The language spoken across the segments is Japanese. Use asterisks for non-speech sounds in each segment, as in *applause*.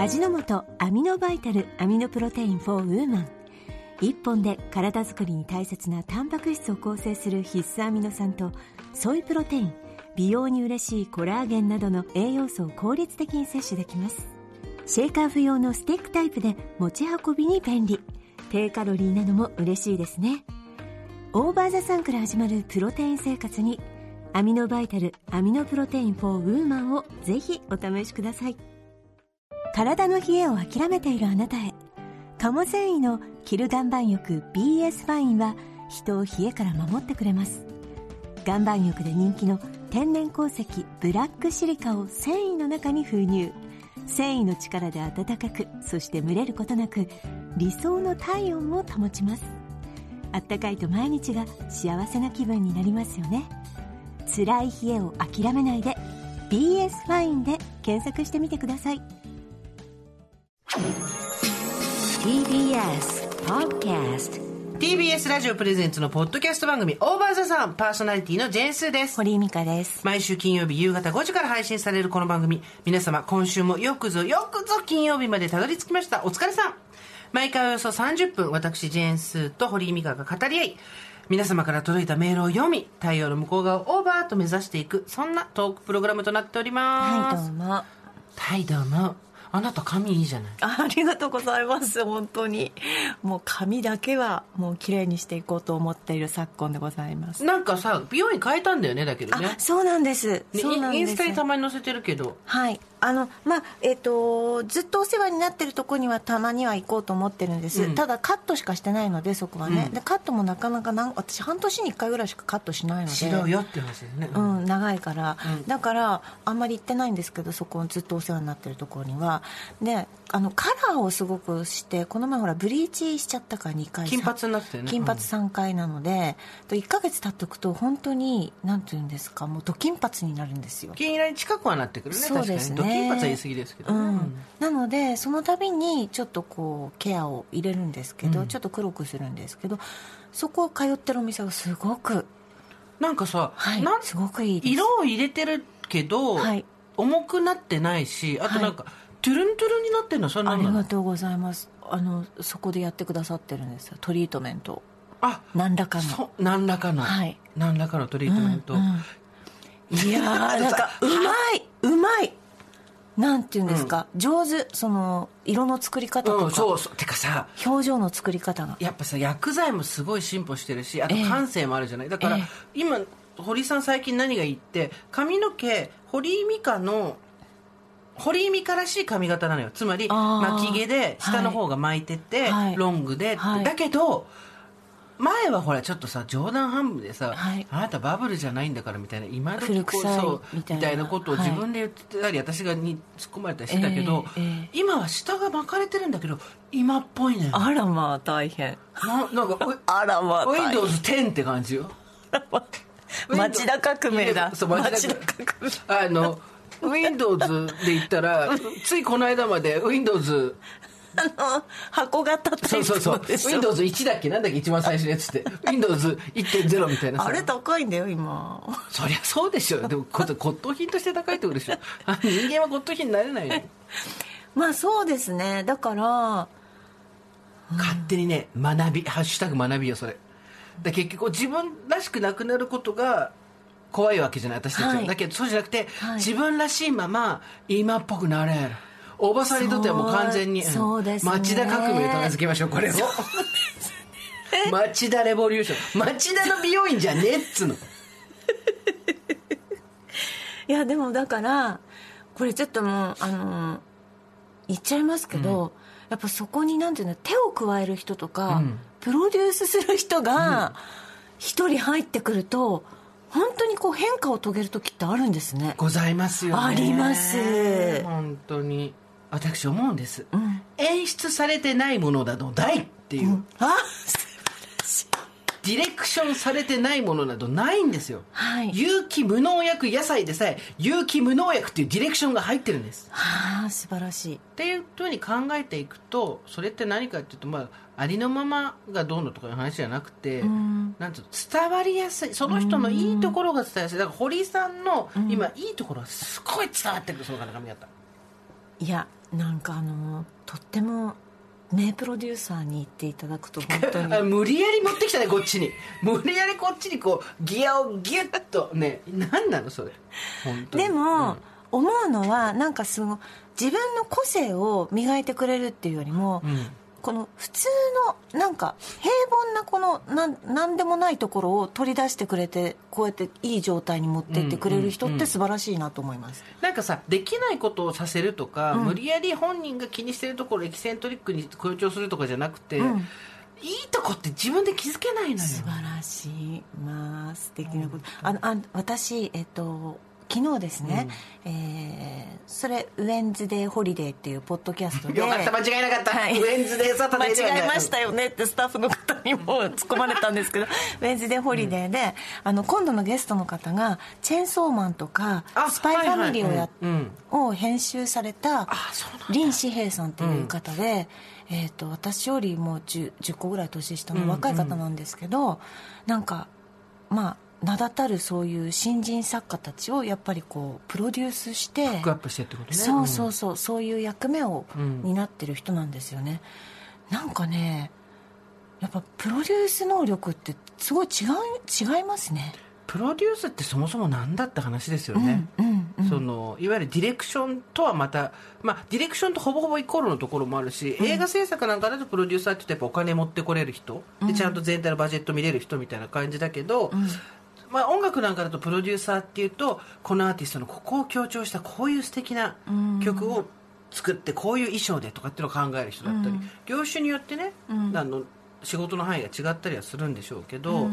味の素アミノバイタルアミノプロテイン for ウーマン。1本で体づくりに大切なタンパク質を構成する必須アミノ酸とソイプロテイン美容に嬉しいコラーゲンなどの栄養素を効率的に摂取できます。シェイカー不要のスティックタイプで持ち運びに便利。低カロリーなのも嬉しいですね。オーバーザサンから始まるプロテイン生活にアミノバイタルアミノプロテイン for ウーマンをぜひお試しください。体の冷えを諦めているあなたへ。鴨繊維のキル岩盤浴 BS ファインは人を冷えから守ってくれます。岩盤浴で人気の天然鉱石ブラックシリカを繊維の中に封入。繊維の力で暖かくそして蒸れることなく理想の体温を保ちます。あったかいと毎日が幸せな気分になりますよね。辛い冷えを諦めないで BS ファインで検索してみてください。TBS Podcast TBS ラジオプレゼンツのポッドキャスト番組オーバーザさんパーソナリティのジェーンスーです。堀井美香です。毎週金曜日夕方5時から配信されるこの番組。皆様今週もよくぞよくぞ金曜日までたどり着きました。お疲れさん。毎回およそ30分私ジェーンスーと堀井美香が語り合い皆様から届いたメールを読み太陽の向こう側をオーバーと目指していくそんなトークプログラムとなっております。はいどうも。はいどうもあなた髪いいじゃない。ありがとうございます。本当に。もう髪だけはもう綺麗にしていこうと思っている昨今でございます。なんかさ美容院変えたんだよねだけどね。あそうなんです。ねそうなんです。インスタにたまに載せてるけど。はいあのまあえっ、とずっとお世話になってるとこにはたまには行こうと思ってるんです、うん。ただカットしかしてないのでそこはね、うん。でカットもなかなかなん私半年に1回ぐらいしかカットしないので。しろよって話ね、うん、長いから、うん。だからあんまり行ってないんですけどそこずっとお世話になってるところには。であのカラーをすごくしてこの前ほらブリーチしちゃったから2回金髪になってね。金髪3回なので、と1か月経っておくと本当になんていうんですかもうド金髪になるんですよ。金色に近くはなってくるねそうですね。確かに。金髪は言い過ぎですけど。ね、うん、なのでその度にちょっとこうケアを入れるんですけど、うん。ちょっと黒くするんですけどそこを通ってるお店がすごくなんかさ、はいなんすごくいい色を入れてるけど、はい。重くなってないしあとなんか、トゥルントゥルンになってるの？そんなありがとうございます。あのそこでやってくださってるんですよ。トリートメント。をあ何らかの。そ何らかの、はい。何らかのトリートメント、うんうん。いやー *laughs* なんかうまいうまい。なんていうんですか、上手。その色の作り方とか、うんそうそう。てかさ表情の作り方が。やっぱさ薬剤もすごい進歩してるしあとええ。感性もあるじゃない、だから、ええ。今堀井さん最近何がいいって髪の毛堀井美香の堀井美香らしい髪型なのよ。つまり巻き毛で下の方が巻いてて、はい。ロングで、はい。だけど前はほらちょっとさ冗談半分でさ、はい。あなたバブルじゃないんだからみたいな今時古臭いそうみたいな。ことを自分で言ってたり、私がに突っ込まれたりしてたけど、ええええ。今は下が巻かれてるんだけど今っぽいのよあらまあ大変。ななんかうあらまあ大変。Windows10 って感じよ。町田革命だ。そう町田革命あの Windows で言ったらついこの間まで Windows あの箱型タイプそうそうそう。のでしょ？Windows1 だっけ？なんだっけ一番最初のやつって。Windows1.0 みたいな。さ *laughs* あれ高いんだよ今。そりゃそうでしょ。でもこ骨董品として高いってことでしょ？あ人間は骨董品になれないよ *laughs* まあそうですね。だから勝手にね学びハッシュタグ学びよそれ。で結局自分らしくなくなることが怖いわけじゃない私たちは、はい。だけどそうじゃなくて、はい。自分らしいまま今っぽくなれる。おばさんにとってはもう完全にそうですね。町田革命と名付けましょうこれを。町田レボリューション。町田の美容院じゃねえっつうの。*laughs* いやでもだからこれちょっともうあの言っちゃいますけど、やっぱそこになんていうの手を加える人とか、うん。プロデュースする人が一人入ってくると本当にこう変化を遂げる時ってあるんですね。ございますよね。あります。本当に。私思うんです、ん。演出されてないものなどないっていう、あディレクションされてないものなどないんですよ、はい。有機無農薬野菜でさえ有機無農薬っていうディレクションが入ってるんです。ああ素晴らしい。っていうふうに考えていくとそれって何かっていうと、まあ、ありのままがどうのとかいう話じゃなくて、ん。なんていうの伝わりやすいその人のいいところが伝わりやすい。だから堀井さんの今いいところはすごい伝わってくるその髪型いやなんかあのとっても名プロデューサーに言っていただくと本当に。*laughs* 無理やり持ってきたねこっちに。無理やりこっちにこうギアをギュッとね何なのそれ。でも、うん。思うのはなんかその自分の個性を磨いてくれるっていうよりも、うんこの普通のなんか平凡なこのなんなんでもないところを取り出してくれてこうやっていい状態に持っていってくれる人って素晴らしいなと思います、なんかさできないことをさせるとか、うん。無理やり本人が気にしてるところをエキセントリックに強調するとかじゃなくて、うん。いいとこって自分で気づけないのよ。素晴らしい。まあ素敵なこと、あのあ私えっと昨日ですね、えーそれウェンズデーホリデーっていうポッドキャストでよかった間違いなかった、はい。ウェンズデーサタデー間違えましたよねってスタッフの方にも突っ込まれたんですけどウェンズデーホリデーで、あの今度のゲストの方がチェーンソーマンとかあスパイファミリーをや、はいはい。うん。を編集された林士平さんっていう方で、えー、と私よりも 10, 10個ぐらい年下の若い方なんですけど、なんかまあ名だたるそういう新人作家たちをやっぱりこうプロデュースしてバックアップしてってことね。そうそうそうそういう役目をうん。担ってる人なんですよね、なんかねやっぱプロデュース能力ってすごい違う違いますね。プロデュースってそもそもなんだって話ですよね、うんうんうん。そのいわゆるディレクションとはまた、まあ、ディレクションとほぼほぼイコールのところもあるし、映画制作なんかだとプロデューサーってやっぱお金持ってこれる人、でちゃんと全体のバジェット見れる人みたいな感じだけど、まあ、音楽なんかだとプロデューサーっていうとこのアーティストのここを強調したこういう素敵な曲を作ってこういう衣装でとかっていうのを考える人だったり、業種によってね、あの仕事の範囲が違ったりはするんでしょうけど、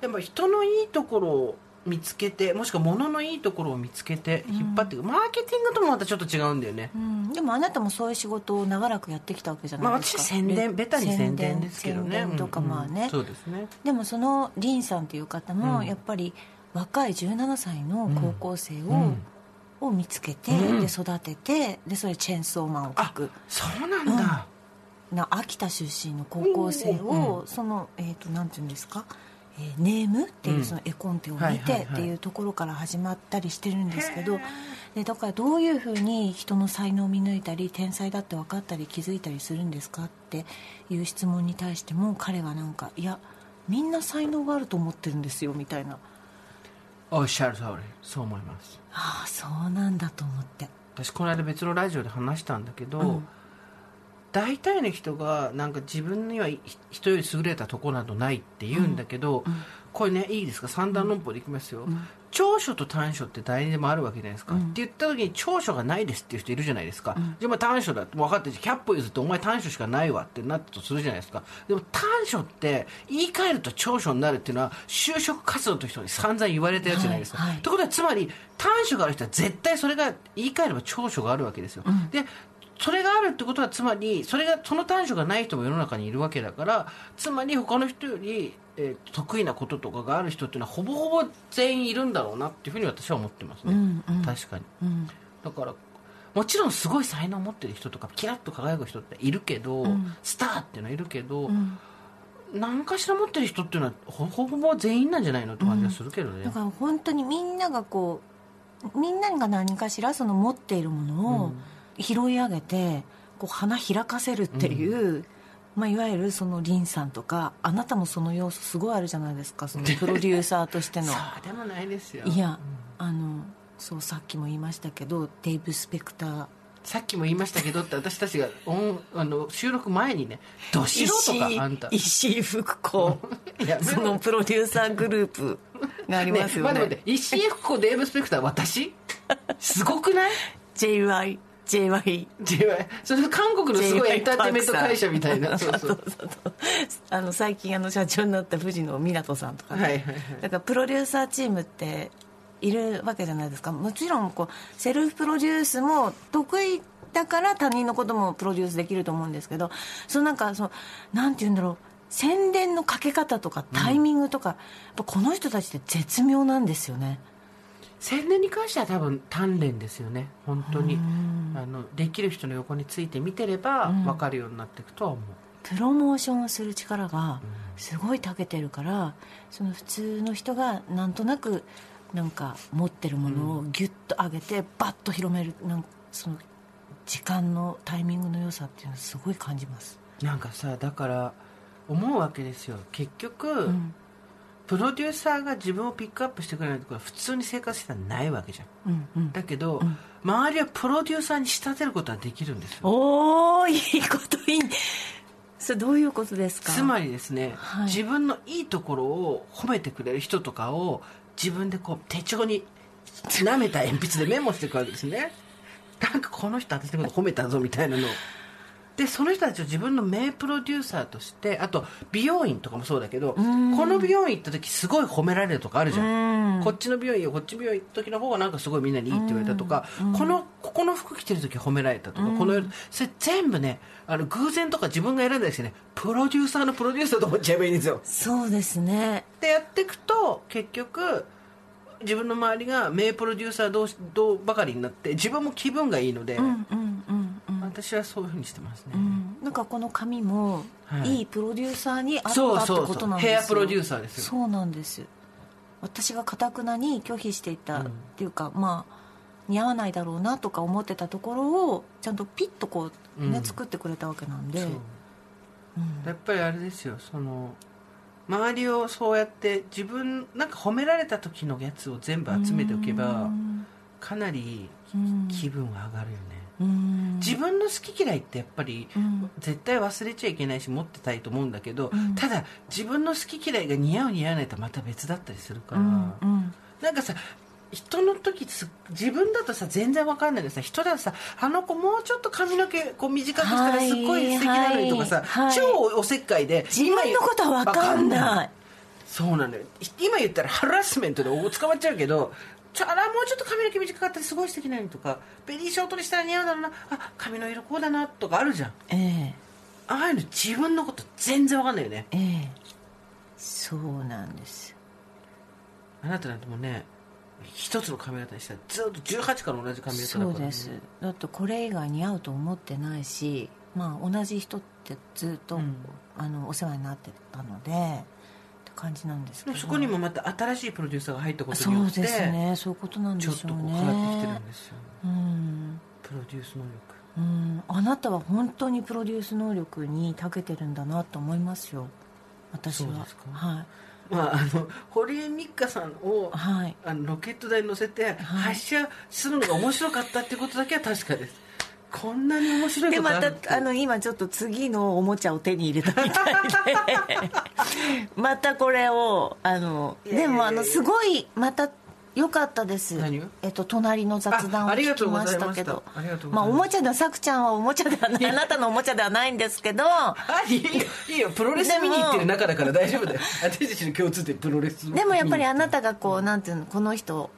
でも人のいいところを見つけてもしくは物のいいところを見つけて引っ張っていく、マーケティングともまたちょっと違うんだよね、うん。でもあなたもそういう仕事を長らくやってきたわけじゃまあないですか、私宣伝ベタに宣伝ですけどね。宣伝とかまあね、うんうんそうですね。でもそのリンさんという方もやっぱり若い17歳の高校生を,、うん。を見つけて、うん。で育ててでそれチェーンソーマンを描あくそうなんだ、な秋田出身の高校生を、その、えー、となんていうんですか、えーネームっていううん。その絵コンテを見てっていうところから始まったりしてるんですけど、でだからどういうふうに人の才能を見抜いたり天才だって分かったり気づいたりするんですかっていう質問に対しても彼はなんかいやみんな才能があると思ってるんですよみたいな。おっしゃる通り。そう思います。ああそうなんだと思って。私この間別のラジオで話したんだけど、うん大体の人がなんか自分にはひ人より優れたとこなどないって言うんだけど、これねいいですか？三段論法でいきますよ、長所と短所って誰にでもあるわけじゃないですか、って言った時に長所がないですっていう人いるじゃないですか、じゃあまあ短所だって分かって100歩譲ってお前短所しかないわってなったとするじゃないですか。でも短所って言い換えると長所になるっていうのは就職活動の人に散々言われたやつじゃないですか、はいはい。ということはつまり短所がある人は絶対それが言い換えれば長所があるわけですよ、でそれがあるってことはつまりそれがその短所がない人も世の中にいるわけだからつまり他の人より、えー得意なこととかがある人っていうのはほぼほぼ全員いるんだろうなっていうふうに私は思ってますね、うんうん。確かに。うん。だからもちろんすごい才能を持ってる人とかキラッと輝く人っているけど、ん。スターっていうのはいるけど、うん。何かしら持ってる人っていうのはほほぼほぼ全員なんじゃないのって感じがするけどね、だから本当にみんながこうみんなが何かしらその持っているものを拾い上げてこう花開かせるっていう、まあ、いわゆるそのリンさんとかあなたもその要素すごいあるじゃないですかそのプロデューサーとしての。そうでもないですよ。いやあのそうさっきも言いましたけどデイブ・スペクター。さっきも言いましたけどって私たちが音あの収録前にね「ど素人かあんた」石井福子。い *laughs* やそのプロデューサーグループがありますよね。待って待って石井福子デーブ・スペクター私？すごくない？*laughs* JY JY 違うそれ韓国のすごいエンターテインメント会社みたいな。*laughs* そうそうあの最近あの社長になった藤野湊さんとか。ね、はいはいはい。だからプロデューサーチームっているわけじゃないですか。もちろんこうセルフプロデュースも得意だから他人のこともプロデュースできると思うんですけど。そのなんかそのなんて言うんだろう。宣伝のかけ方とかタイミングとか、やっぱこの人たちって絶妙なんですよね宣伝に関しては多分鍛錬ですよね。本当に。あのできる人の横について見てれば分かるようになっていくとは思う、プロモーションをする力がすごい長けてるからその普通の人がなんとなくなんか持ってるものをギュッと上げてバッと広めるなんその時間のタイミングの良さっていうのはすごい感じます。なんかさだから思うわけですよ。結局、うんプロデューサーが自分をピックアップしてくれないところは普通に生活してたらないわけじゃん。うんうん。だけど、ん。周りはプロデューサーに仕立てることはできるんですよ。おおいいこといいそれどういうことですか？つまりですね、はい。自分のいいところを褒めてくれる人とかを自分でこう手帳に舐めた鉛筆でメモしていくわけですね。なんかこの人私のこと褒めたぞみたいなのでその人たちを自分の名プロデューサーとしてあと美容院とかもそうだけどこの美容院行った時すごい褒められるとかあるじゃん。こっちの美容院よこっち美容院行った時の方がなんかすごいみんなにいいって言われたとかこのここの服着てる時褒められたとかこのそれ全部ねあの偶然とか自分が選んだりしてねプロデューサーのプロデューサーと思っちゃえばいいんですよ。そうですね。でやっていくと結局自分の周りが名プロデューサー同士同ばかりになって自分も気分がいいので、うんう私はそういうふうにしてますね、うん。なんかこの髪もはい。いいプロデューサーにあったってことなんですよ。ヘアプロデューサーですよ。そうなんです。私がかたくなに拒否していたっていうか、まあ似合わないだろうなとか思ってたところをちゃんとピッとこうね、うん。作ってくれたわけなんで。やっぱりあれですよ。その周りをそうやって自分なんか褒められた時のやつを全部集めておけばうん。かなりうん。気分が上がるよね、うん自分の好き嫌いってやっぱりうん。絶対忘れちゃいけないし持ってたいと思うんだけど、うん。ただ自分の好き嫌いが似合う似合わないとまた別だったりするから、なんかさ人の時す自分だとさ全然わかんないけどさ。人だとさあの子もうちょっと髪の毛こう短くしたらすっごい素敵なのにとかさ、はいはい。超おせっかいで自分のことは分かんない。そうなのよ。今言ったらハラスメントでお捕まっちゃうけどちょあらもうちょっと髪の毛短かったらすごい素敵なのにとかベリーショートにしたら似合うだろうな。あ髪の色こうだなとかあるじゃん。えああいうの自分のこと全然わかんないよね。ええ。えそうなんです。あなたなんてもうね一つの髪型にしたらずっと18から同じ髪型だから、ね、そうです。だってこれ以外似合うと思ってないしまあ同じ人ってずっと、うん。あのお世話になってたので感じなんですけど。そこにもまた新しいプロデューサーが入ったことそうによってですね。そういうことなんでちょっしょうねとこう変わってきてるんですよ。うん。プロデュース能力。うん。あなたは本当にプロデュース能力に長けてるんだなと思いますよ。私は。そうですか？はい。まああの堀江美香さんをはい。あのロケット台に乗せて発射するのが面白かったっていうことだけは確かですこんなに面白いでまたあの今ちょっと次のおもちゃを手に入れたみたいで *laughs* またこれをあのでもあのすごいまた良かったです。えっと隣の雑談をああり聞きましたけど。まあおもちゃではさくちゃんはおもちゃではないあなたのおもちゃではないんですけど。*laughs* あいいよ。いいよ。プロレス見に行ってる中だから大丈夫だよ。*laughs* 私たちの共通点プロレスでもやっぱりあなたたがこうなんていうのこの人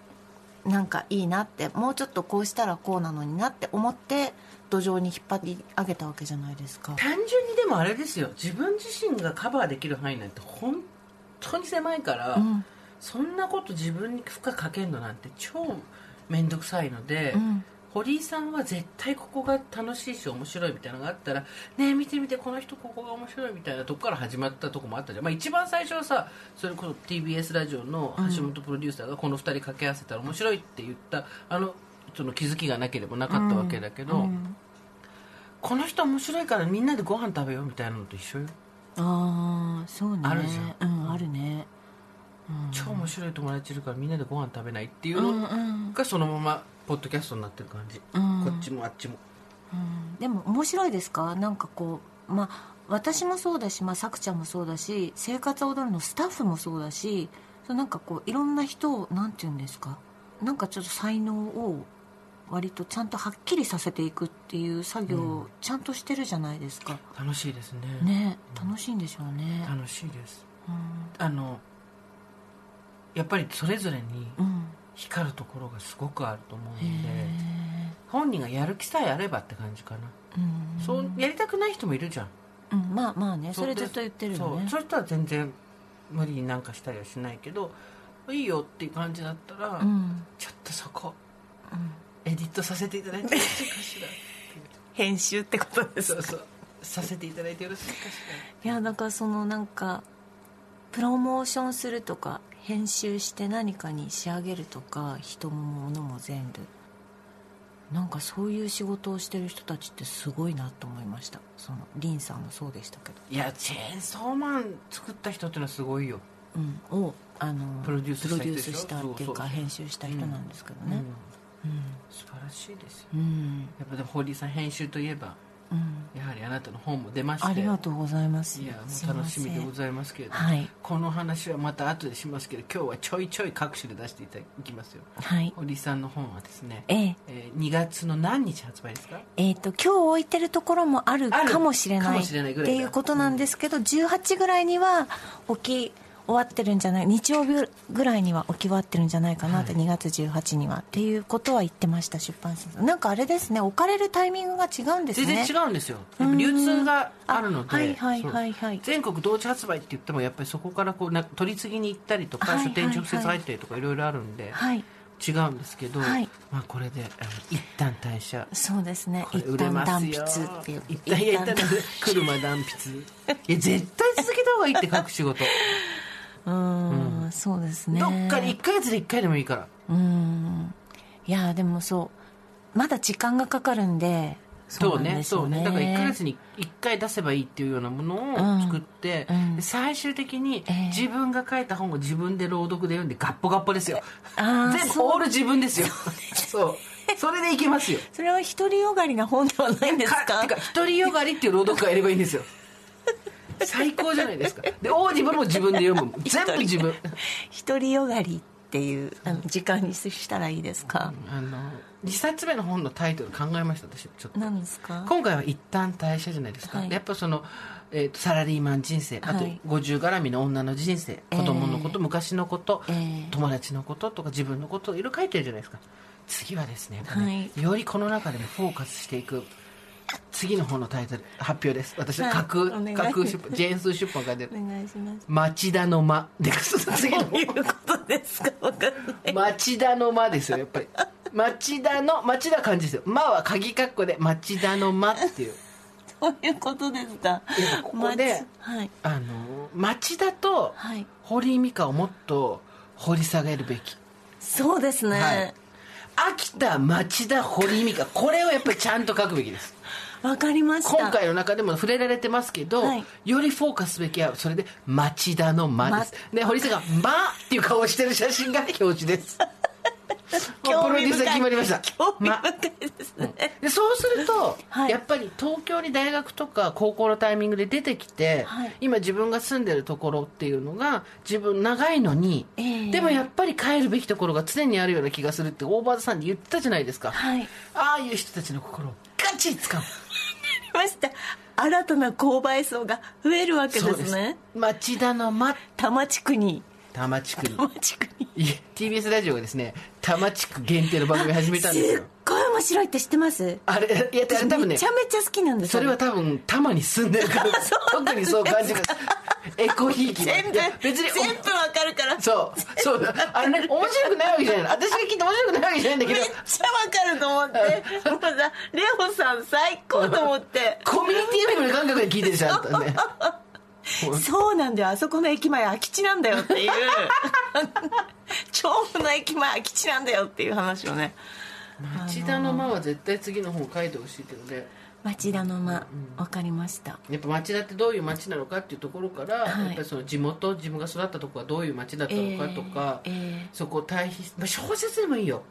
なんかいいなってもうちょっとこうしたらこうなのになって思って土壌に引っ張り上げたわけじゃないですか。単純にでもあれですよ。自分自身がカバーできる範囲なんて本当に狭いから、うん。そんなこと自分に負荷かけるのなんて超面倒くさいので、うん堀井さんは絶対ここが楽しいし面白いみたいなのがあったらねえ見て見てこの人ここが面白いみたいなとこから始まったとこもあったじゃん、まあ、一番最初はさそれこそ TBS ラジオの橋本プロデューサーがこの2人掛け合わせたら面白いって言ったあのその気づきがなければなかったわけだけど、うん。この人面白いからみんなでご飯食べようみたいなのと一緒よ。ああそうね。あるじゃうんあるね。超面白い友達いるからみんなでご飯食べないっていううんのうん。がそのままポッドキャストになってる感じ、うん。こっちもあっちも。うん。でも面白いですか？なんかこうまあ私もそうだし、まあ、さくちゃんもそうだし生活を踊るのスタッフもそうだしそうなんかこういろんな人をなんて言うんですか？なんかちょっと才能を割とちゃんとはっきりさせていくっていう作業をちゃんとしてるじゃないですか、楽しいですね。ね楽しいんでしょうね。楽しいです。うん。あのやっぱりそれぞれにうん光るところがすごくあると思うのへでえ本人がやる気さえあればって感じかな、うん。そうやりたくない人もいるじゃん。うんまあまあねそれでずっと言ってるよそうね。そういう人は全然無理になんかしたりはしないけどいいよっていう感じだったら、うん。ちょっとそこうん。エディットさせていただいてよろしいかしら *laughs* 編集ってことですそうそう。させていただいてよろしいかしいやだからそのなんかプロモーションするとか編集して何かに仕上げるとか人も物も全部。なんかそういう仕事をしてる人たちってすごいなと思いました。そのリンさんもそうでしたけど、いやチェーンソーマン作った人っていうのはすごいよ。うん、をあのプロデュースしたっていうか編集した人なんですけどね。素晴らしいですよ。うん、うん。やっぱでも堀井さん編集といえばうんやはりあなたの本も出まして。ありがとうございます。いやもう楽しみでございますけれども、はい。この話はまた後でしますけど今日はちょいちょい各種で出していただきますよ。はい。堀井さんの本はですね、ええ。えー2月の何日発売ですか？えー、と今日置いてるところもあるかもしれないっしれないぐらいだ。ていうことなんですけど、18ぐらいには置き終わってるんじゃない日曜日ぐらいには置き終わってるんじゃないかなって、2月18には。っていうことは言ってました出版社さん。なんかあれですね置かれるタイミングが違うんですね。全然違うんですよ。流通があるので。あはいはいはいはい。全国同時発売って言ってもやっぱりそこからこうな取り次ぎに行ったりとか、はい書店直接入ったりとかいろいろあるんで、はい。違うんですけど、はい。まあこれであの一旦退社。そうですね。一旦断よ筆っていう一旦いや一旦車断筆いや絶対続けた方がいいって書く仕事うーんそうですね。どっかに1ヶ月で1回でもいいから。うーん。いやでもそうまだ時間がかかるんでそうね。そうねね。だから1ヶ月に1回出せばいいっていうようなものを作って、うん。うんで最終的にええ。自分が書いた本を自分で朗読で読んでガッポガッポですよ。全部オール自分ですよ。そうそれでいけますよ。それは独りよがりな本ではないんですか？てか独りよがりっていう朗読がやればいいんですよ最高じゃないですか。でオーディブルも自分で読む。*laughs* 全部自分。独りよがりっていうあの時間にしたらいいですか、あの2冊目の本のタイトル考えました私ちょっと。何ですか？今回は一旦退社じゃないですか、はい。でやっぱその、えーとサラリーマン人生あとはい。50絡みの女の人生、子供のこと昔のこと、えー。友達のこととか自分のこといろいろ書いてるじゃないですか。次はですねねはよりこの中でもフォーカスしていく次の本のタイトル発表です。私架空,、架空出版ジェーンスー出版から出るお願いします。町田の間で次のどういうことですか？分かんない。町田の間ですよやっぱり。町田の町田は漢字ですよ。間は鍵括弧で町田の間っていう。どういうことですか？ここでまはい。あの町田とはい。堀井美香をもっと掘り下げるべき。そうですね、はい。秋田町田堀井美香。これをやっぱりちゃんと書くべきですわかりました。今回の中でも触れられてますけど、はい。よりフォーカスすべきはそれで町田の間です、で堀んが「間」っていう顔をしてる写真が表示です。*laughs* もうプロデューサー決まりました。興味ま。深いですね、でそうすると、はい。やっぱり東京に大学とか高校のタイミングで出てきて、はい。今自分が住んでるところっていうのが自分長いのに、ええ。でもやっぱり帰るべきところが常にあるような気がするってオーバーザさんで言ってたじゃないですか、はい。ああいう人たちの心をガチッ使うました。新たな購買層が増えるわけですね。町田の間多摩地区に多摩地区に。多摩地区に TBS ラジオがですね多摩地区限定の番組始めたんですすっよごい面白いって知ってます？あれいや多分ねめちゃめちゃ好きなんですそれは多分多摩に住んでるから *laughs* 特にそう感じます。エコひいきの。全部別に全部わかるから。そうそう。あのね面白くないわけじゃない。の私が聞いて面白くないわけじゃないんだけど。めっちゃわかると思って。もうさレオさん最高と思って。コミュニティ FM の感覚で聞いてるじゃんねそう。なんだよ。あそこの駅前空き地なんだよっていう。*laughs* 調布の駅前空き地なんだよっていう話をね。町田の間は絶対次の本書いてほしいけどね。町田の間。わかりました。やっぱ町田ってどういう町なのかっていうところから、はい。やっぱりその地元自分が育ったところがどういう町だったのかとか、えーえそこを対比まあ小説でもいいよ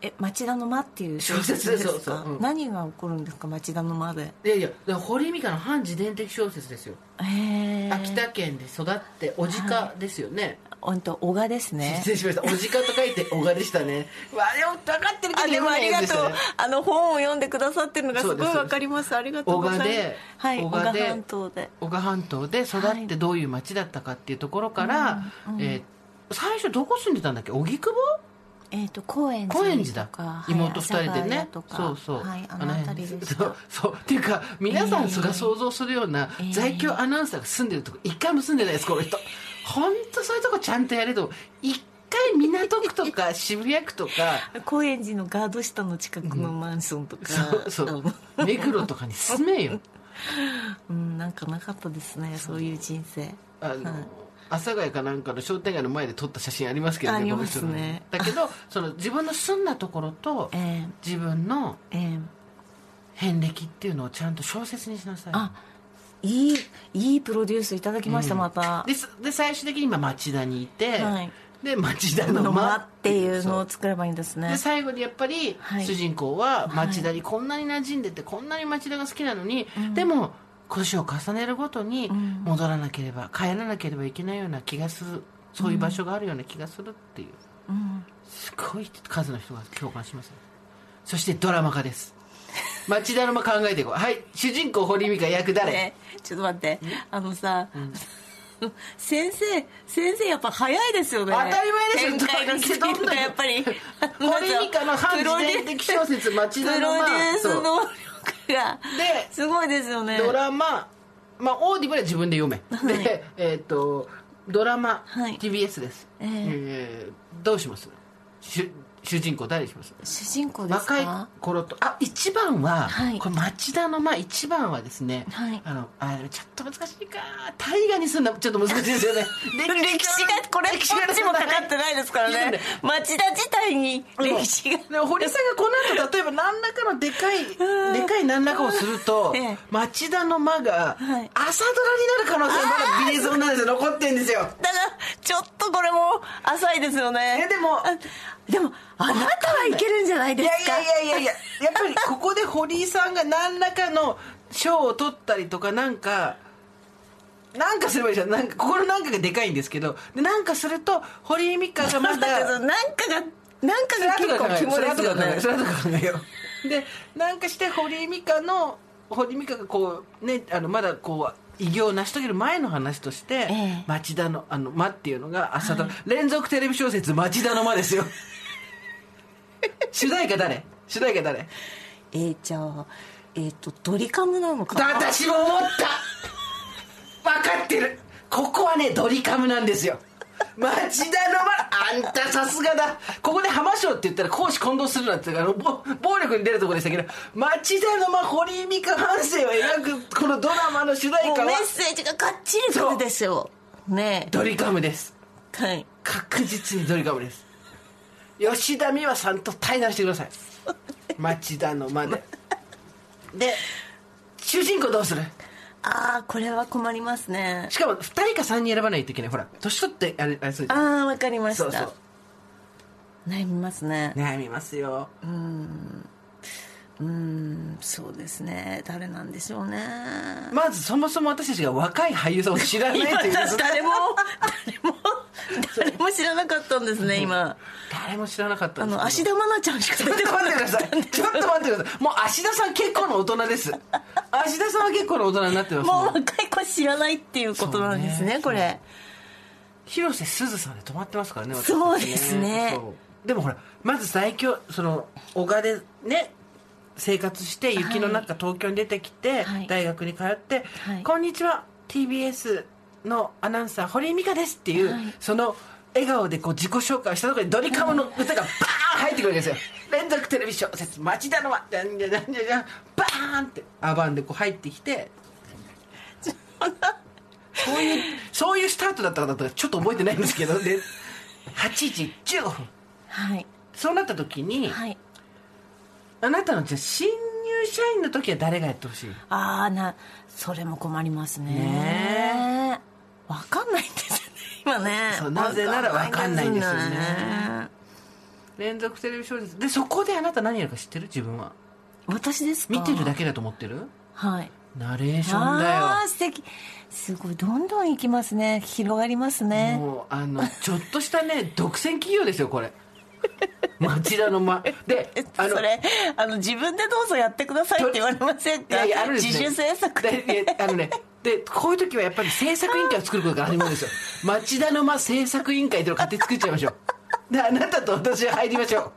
え町田の間っていう小説ですか？何が起こるんですか町田の間で？いやいや堀井美香の反自伝的小説ですよ、へえ秋田県で育って小鹿ですよね、本当小賀ですね。失礼しました。小鹿と書いて小鹿でしたね。*laughs* わあれ分かってるけどあでもありがとう、ね。あの本を読んでくださってるのがすごいそうです。わかります。ありがとうございます。小賀で半島で。小鹿半島で育ってどういう町だったかっていうところから、えー最初どこ住んでたんだっけ？荻窪？えっ、と高円高円寺寺だ、妹二人でね。谷とかそうそう、はいあの辺。りでしそうたそう。っていうか皆さんが想像するようなえー。在京アナウンサーが住んでるとこ一回も住んでないですこの人。本当そういうとこちゃんとやれと。一回港区とか渋谷区とか *laughs* 高円寺のガード下の近くのマンションとか、そうそう。目黒とかに住めよ。*laughs* うんなんかなかったですねそういう人生。あの、はい阿佐ヶ谷かなんかの商店街の前で撮った写真ありますけどありますね。だけど *laughs* その自分の住んだところとええ。自分のええ。遍歴っていうのをちゃんと小説にしなさい。あいいいいプロデュースいただきました、また。でそで最終的に今町田にいて、はい。で町田のの間っていうのを作ればいいんですね。で最後にやっぱりはい。主人公は町田にこんなに馴染んでてこんなに町田が好きなのに、でも年を重ねるごとに戻らなければ帰らなければいけないような気がするそういう場所があるような気がするっていう、うん。すごい数の人が共感しますね。そしてドラマ化です。*laughs* 町田の間考えていこう。はい主人公堀美香役誰、ねちょっと待って。あのさ、*laughs* 先生先生やっぱ早いですよね。当たり前ですよ。展開のスピードがやっぱり。*laughs* 堀美香の反自伝的小説町田プロデュースがですごいですよね。ドラマ、まあ、オーディブルは自分で読め、で、えっとドラマ、はい。TBS です、ええ。えーどうします？主主人公誰にします？主人公です若いか頃と。あ一番は、はい。これ町田のまあ一番はですね、はい。あのあちょっと難しいか。大河にするのはちょっと難しいですよね。*laughs* 歴史がこれこっちもかかってないですからね。ね。町田自体に歴史が。でも堀さんがこの後 *laughs* 例えば何らかのでかいでかい何らかをすると、*laughs* ええ。町田の間がはい。朝ドラになる可能性まだビリゾンなんですよ。残ってんですよ。だからちょっとこれも浅いですよね。えでもあでもあなたはいけるんじゃないですか？いやいやいやいややっぱりここで堀井さんが何らかの賞を取ったりとかなんかなんかすればいいじゃん。なんかここのなんかがでかいんですけどでなんかすると堀井美香がまだなんかがなんかが結構肝ですよね。それ後から考えよ。うでなんかして堀井美香の堀井美香がこうねあのまだこう偉業を成し遂げる前の話として、ええ。町田のあの間っていうのが朝ドラ、連続テレビ小説町田の間ですよ *laughs* 主題歌誰？主題歌誰？えー、じゃあえっ、とドリカムなのかな？私も思った！分かってる！ここはねドリカムなんですよ。町田の間あんたさすがだ！ここで浜章って言ったら公私混同するなってあの暴暴力に出るところでしたけど町田の間堀井美香半生を描くこのドラマの主題歌はメッセージががっちりくるですよ。ねドリカムです。えはい。確実にドリカムです吉田美和さんと対談してください。*laughs* 町田の間でで主人公どうする？ああこれは困りますね。しかも2人か3人選ばないといけない。ほら年取ってあれあれそうじゃん。ああわかりました。そうそう。悩みますね。悩みますよ。うんそうですね。誰なんでしょうね。まずそもそも私たちが若い俳優さんを知らないという今誰も誰も誰も知らなかったんですね今。誰も知らなかったあの芦田愛菜ちゃんしかちょっと待ってくださいちょっと待ってください。もう芦田さん結構の大人です。芦田さんは結構の大人になってますもう若い子知らないっていうことなんですねね。これ。広瀬すずさんで止まってますからね私たちそうですね。でもほらまず最強その小賀でね生活して雪の中、東京に出てきて、はい。大学に通って、はい。こんにちは TBS のアナウンサー堀井美香です」っていう、はい。その笑顔でこう自己紹介をしたところにドリカムの歌がバーン入ってくるわけですよ。連続テレビ小説「町田の間」じゃんじゃんじゃんじゃんじゃんバーンってアバンでこう入ってきてそういうそういうスタートだったかだったらちょっと覚えてないんですけどで8時15分。はい。そうなった時に、はいあなたのじゃあ新入社員の時は誰がやってほしい？ああなそれも困りますね。ね。わかんないんですよね今ね。そうなぜならわかんないんですよね。ね。連続テレビ小説。でそこであなた何やるか知ってる？自分は。私ですか？見てるだけだと思ってる？はい。ナレーションだよ。ああ素敵。すごいどんどんいきますね。広がりますね。もうあのちょっとしたね独占企業ですよこれ *laughs* 町田の間であのそれあの自分でどうぞやってくださいって言われませんいかやいやあるんですね。自主制作で。あのねでこういう時はやっぱり制作委員会を作ることが始まるんですよ。*laughs* 町田の間制作委員会っていうのを勝手に作っちゃいましょう。であなたと私は入りましょう。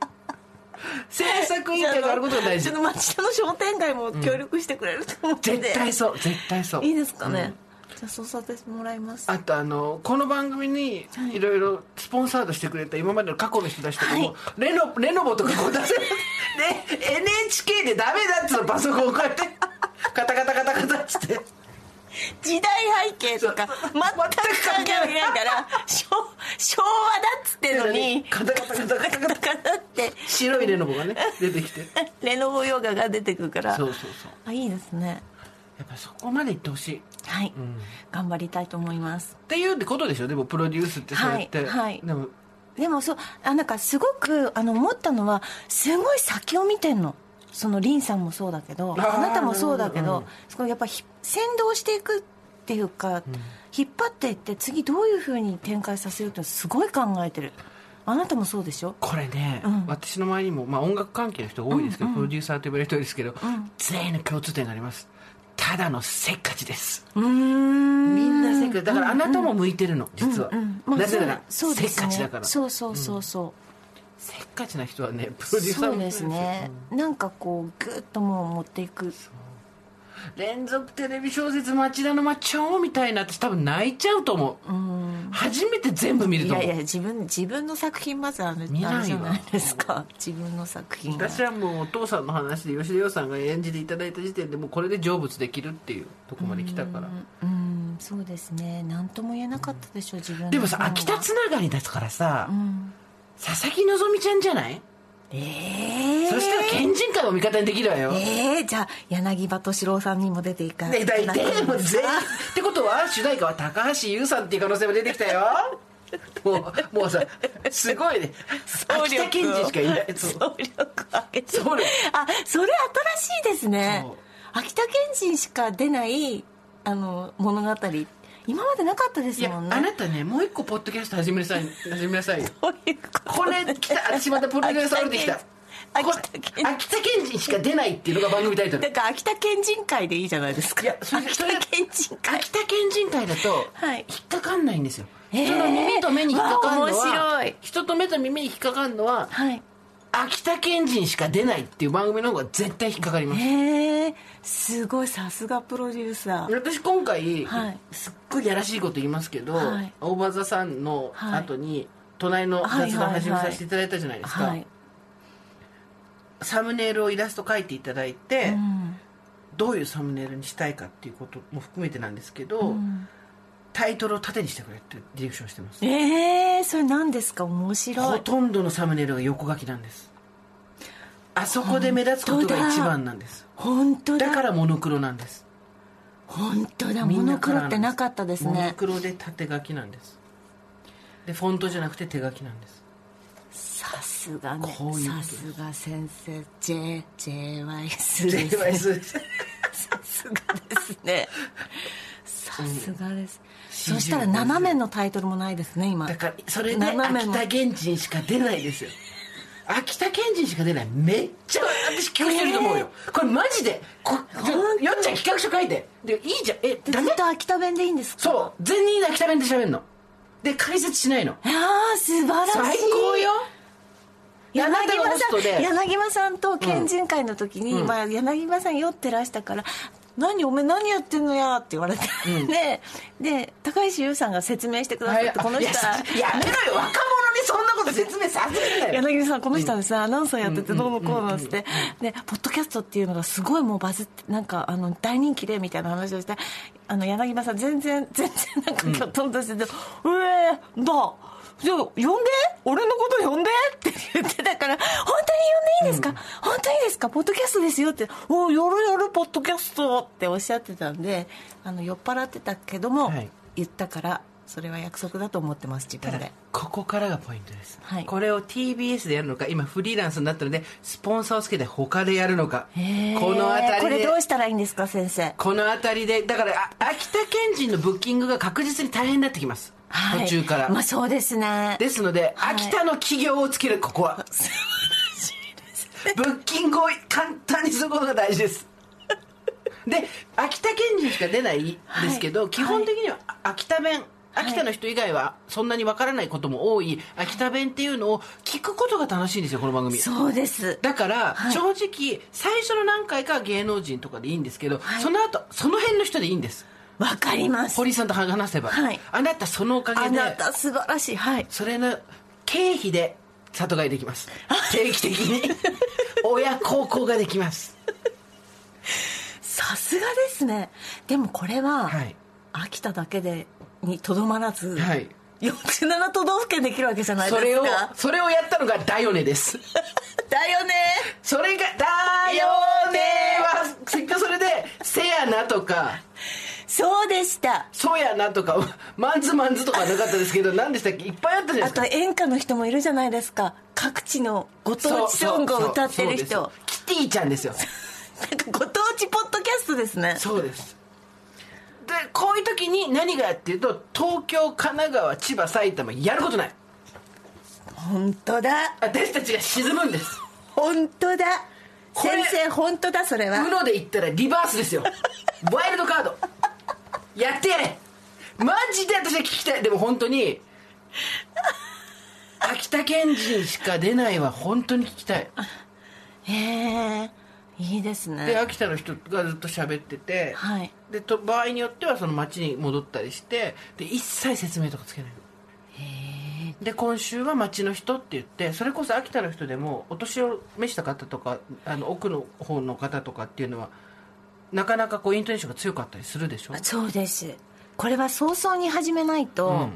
制作委員会があることが大事町田の商店街も協力してくれると思うん。で、絶対そう絶対そう。いいですかね、じゃあそうさせてもらいます。あとあのこの番組にい。ろいろスポンサードしてくれた今までの過去の人たちとかも、はい。レノレノボとかこう出せるで NHK でダメだっつうのパソコンをこうやってカタカタカタカタっつって。時代背景とか全く関係ないから昭昭和だっつってのにカタカタカタカタカタカタって白いレノボがね出てきてレノボヨガが出てくるからそうそうそうあいいですねやっぱりそこまで行ってほしい。っはい、頑張りたいと思います。ていうことでしょ？でもプロデュースってそうやって、はいはい。でもでもそうあなんかすごくあの思ったのはすごい先を見てんの。そのリンさんもそうだけどあなたもそうだけど、うんすごいやっぱひ先導していくっていうか、引っ張っていって次どういうふうに展開させるってすごい考えてる。あなたもそうでしょ？これね、うん。私の周りにも、まあ、音楽関係の人が多いですけど、うんうん。プロデューサーと呼ばれる人ですけど、ん。全員の共通点がありますただのせっかちです。ん。みんなせっかち。だからあなたも向いてるの実は、うん。うんまあなぜならせっかちだから。そうそうそうそう、せっかちな人はねプロデューサーもそうですね、なんかこうグッともう持っていく連続テレビ小説「町田の町長」みたいな私多分泣いちゃうと思う、初めて全部見ると思う。いやいや自分自分の作品まずあれ見ないじゃないですか。自分の作品が。私はもうお父さんの話で吉田洋さんが演じていただいた時点でもうこれで成仏できるっていうとこまで来たから。うんそうですね。何とも言えなかったでしょう自分のでもさ秋田つながりだからさ、うん。佐々木希ちゃんじゃない、ええそしたら県人会も味方にできるわよ、ええじゃあ柳葉敏郎さんにも出ていかね、大体もう全ってことは主題歌は高橋優さんっていう可能性も出てきたよ。*laughs* もうもうさすごいね。*laughs* 秋田県人しかいない *laughs* 総力。を上げて総力。あそれ新しいですね。秋田県人しか出ないあの物語今までなかったですもんね。あなたねもう一個ポッドキャスト始めなさい。始めなさいよ。これ来た私またプロデューサー降りてきた。秋田県。秋田県人しか出ないっていうのが番組タイトル。だから秋田県人会でいいじゃないですか。いやそれ秋田県人会。秋田県人会だとはい。引っかかんないんですよ、へー。人の耳と目に引っかかるのはわあ面白い。人と目と耳に引っかかるのははい秋田県人しか出ないっていう番組の方が絶対引っかかります。へえすごいさすがプロデューサー。私今回、はいすっごいやらしいこと言いますけど、はい。大場座さんの後に、隣の雑談始めさせていただいたじゃないですか、はい。サムネイルをイラスト描いていただいて、うん。どういうサムネイルにしたいかっていうことも含めてなんですけど、うんタイトルを縦にしてくれってディレクションしてます。ええそれ何ですか？面白い。ほとんどのサムネイルが横書きなんです。あそこで目立つことが一番なんです。本当だ。だからモノクロなんです。本当だ。モノクロってなかったですモノねクロで縦書きなんです。でフォントじゃなくて手書きなんです。さすがね。さすが先生。J JYS です。JYS *laughs* さすがですね。さすがです、うんそしたら斜めのタイトルもないですね今。だからそれで秋田県人しか出ないですよ。秋田県人しか出ない。めっちゃ私聞く人いると思うよ。これマジでこよっちゃん企画書書いて。でいいじゃん。えでダメ？ずっと秋田弁でいいんですか？そう。全員秋田弁で喋るの。で解説しないの。ああ素晴らしい。最高よ。柳葉さん柳葉さんと県人会の時に、うん。まあ、柳葉さん酔ってらしたから「何お前何やってんのや」って言われて、うん。でで高橋優さんが説明してくださって、この人は。やめろよ。若者にそんなこと説明させてんだよ。柳葉さんこの人はですね、アナウンサーやっててどうのこうのっつって。でポッドキャストっていうのがすごいもうバズってなんかあの大人気でみたいな話をしてあの柳葉さん全然全然なんかきょとん。としてて「うえー、だじゃあ呼んで？俺のこと呼んで」って言ってたから「本当に呼んでいいですか、本当にいいですか？ポッドキャストですよ」って「おやるやるポッドキャスト」っておっしゃってたんであの酔っ払ってたけども、はい。言ったからそれは約束だと思ってます自ただ分で。ここからがポイントです、はい。これを TBS でやるのか今フリーランスになったのでスポンサーをつけて他でやるのか。この辺これりで。どうしたらいいんですか先生。この辺りでだからあ秋田県人のブッキングが確実に大変になってきます、はい。途中から、まあそうですね。ですので、はい。秋田の企業をつけるここは。*laughs* ブッキングを簡単にすることが大事です。で秋田県人しか出ないですけど、はい。基本的には秋田弁秋田の人以外はそんなにわからないことも多い秋田弁っていうのを聞くことが楽しいんですよこの番組。そうです。だから、はい。正直最初の何回かは芸能人とかでいいんですけど、はい。その後その辺の人でいいんです。わかります。堀井さんと話せば、はい。あなたそのおかあげでなた素晴らしい。はい。それの経費で里帰りできます。定期的に。*laughs* 親孝行ができます。さすがですね。でもこれは、はい。秋田だけでにとどまらず、はい。47都道府県できるわけじゃないですか。それをそれをやったのがだよねです。*laughs* だよね。それが「だよね」は結局それで「せやな」とか。そうでした「そやな」とか「マンズマンズ」とかなかったですけど何でしたっけ？いっぱいあったじゃないあとですか。演歌の人もいるじゃないですか。各地のご当地ソングを歌ってる人。キティちゃんですよ。*laughs* なんかご当地ポッドキャストですね。そうです。でこういう時に何がっていうと東京神奈川千葉埼玉やることない。本当だ。私たちが沈むんです。*laughs* 本当だ。先生本当だそれは。UNO で言ったらリバースですよ。*laughs* ワイルドカード。やってやれ。マジで私は聞きたい。でも本当に秋田県人しか出ないは本当に聞きたい。へえいいですでね秋田の人がずっと喋ってて、はい。でと場合によってはその町に戻ったりしてで一切説明とかつけないの。で今週は町の人って言ってそれこそ秋田の人でもお年を召した方とかあの奥の方の方とかっていうのはなかなかこうイントネーションが強かったりするでしょ？そうです。これは早々に始めないと、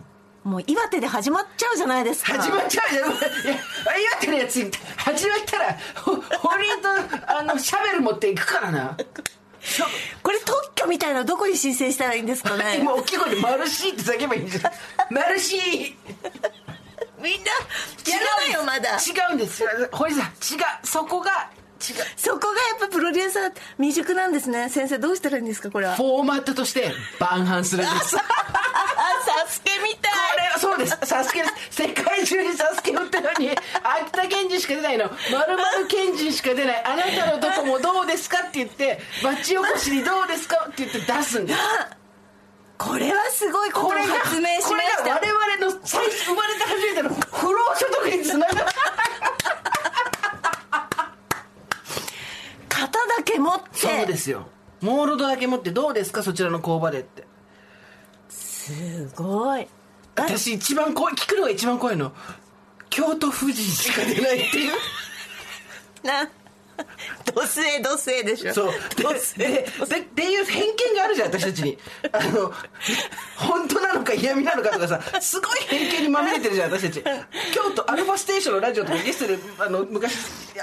もう岩手で始まっちゃうじゃないですか。始まっちゃうじゃん。いや岩手のやつ始まったらほ堀井とあのシャベル持っていくからな。これ特許みたいなのどこに申請したらいいんですかね。今大きい声で「マルシー」って叫べばいいんじゃん「マルシー」みんな *laughs* やらないよまだ。違うんです。堀井さん違う。そこがそこがやっぱプロデューサー未熟なんですね。先生どうしたらいいんですかこれは？フォーマットとして万反するんです。サスケみたい。れはそうです。サスケです。世界中にサスケ売ってるのに秋田県人しか出ないの。まるまる県人しか出ない。あなたのとこもどうですかって言って町おこしにどうですかって言って出すんです。これはすごいこれが発明しましこれがた我々の最初生まれて初めての不労所得につながる型だけ持って。そうですよ。モールドだけ持ってどうですか？そちらの工場でって。すごい。あ私一番怖い聞くのが一番怖いの。京都府人しか出ないっていう。*laughs* なドスエドスエでしょ。そう。ででっていう偏見があるじゃん私たちに。あの本当なのか嫌味なのかとかさすごい偏見にまみれてるじゃん私たち。京都アルファステーションのラジオとかゲストであの昔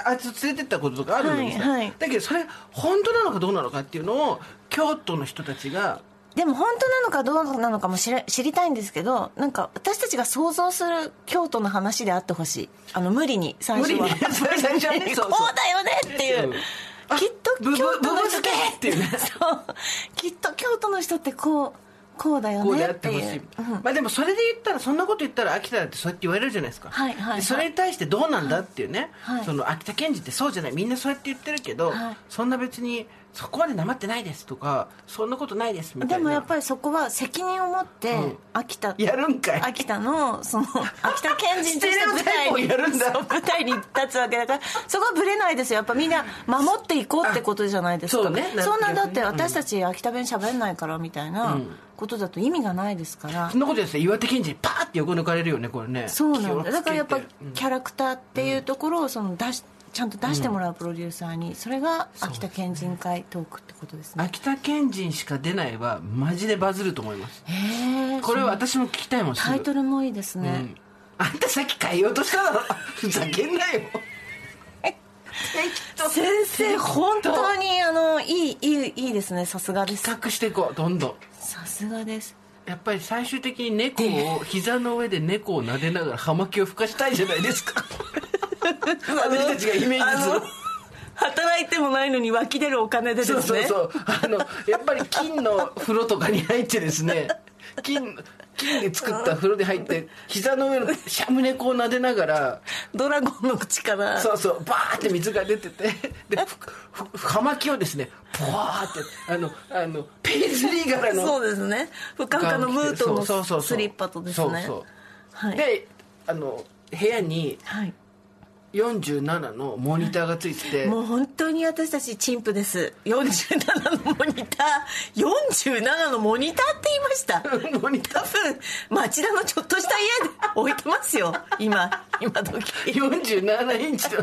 あいつ連れてったこととかあるのにさ、はいはい。だけどそれ本当なのかどうなのかっていうのを京都の人たちがでも本当なのかどうなのかも知れ知りたいんですけどなんか私たちが想像する京都の話であってほしい。あの無理に最初は。無理に。*laughs* 最初はねそうだよねっていう、そう。きっと京都の人ってこうこうだよこうでねあってほしい、う、うん。まあでもそれで言ったらそんなこと言ったら秋田だってそうやって言われるじゃないですか、はいはい。はいでそれに対してどうなんだっていうね、はい。その秋田県人ってそうじゃない。みんなそうやって言ってるけど、はい。そんな別にそこまでなまってないですとかそんなことないですみたいな。でもやっぱりそこは責任を持ってうん。秋田、やるんかい。秋田のその秋田県人として舞台にやるんだ。そう舞台に立つわけだからそこはぶれないですよ。やっぱみんな守っていこうってことじゃないですか。あそうね。そんなだってうん私たち秋田弁喋んないからみたいなことだと意味がないですから、そんなことですね岩手県人パーって横抜かれるよねこれね。そうなんだ。だからやっぱうん。キャラクターっていうところをその出しちゃんと出してもらうプロデューサーにそれが秋田県人会トークってことですね。秋田県人しか出ないはマジでバズると思います。へえこれは私も聞きたいもんタイトルもいいですね、うん。あんたさっき変えようとしただろ。ふざけんなよ先生本当にあのいいいいいいですね。さすがです。企画していこうどんどん。さすがです。やっぱり最終的に猫を *laughs* 膝の上で猫を撫でながら葉巻を吹かしたいじゃないですか。*laughs* 私たちがイメージする。働いてもないのに湧き出るお金でですね。そうそうそう。あのやっぱり金の風呂とかに入ってですね *laughs* 金金で作った風呂に入って膝の上のシャム猫を撫でながらドラゴンの口から。そうそうバーって水が出ててでふふ葉巻をですねポワーってあのあのペイズリー柄のそうですね。ふかふかのムートのスリッパとですね。そうそう。はい。であの部屋にはい47のモニターがついてて。もう本当に私たち陳腐です。47のモニター。47のモニターって言いました。モニタ多分町田のちょっとした家で置いてますよ。今今時。47インチの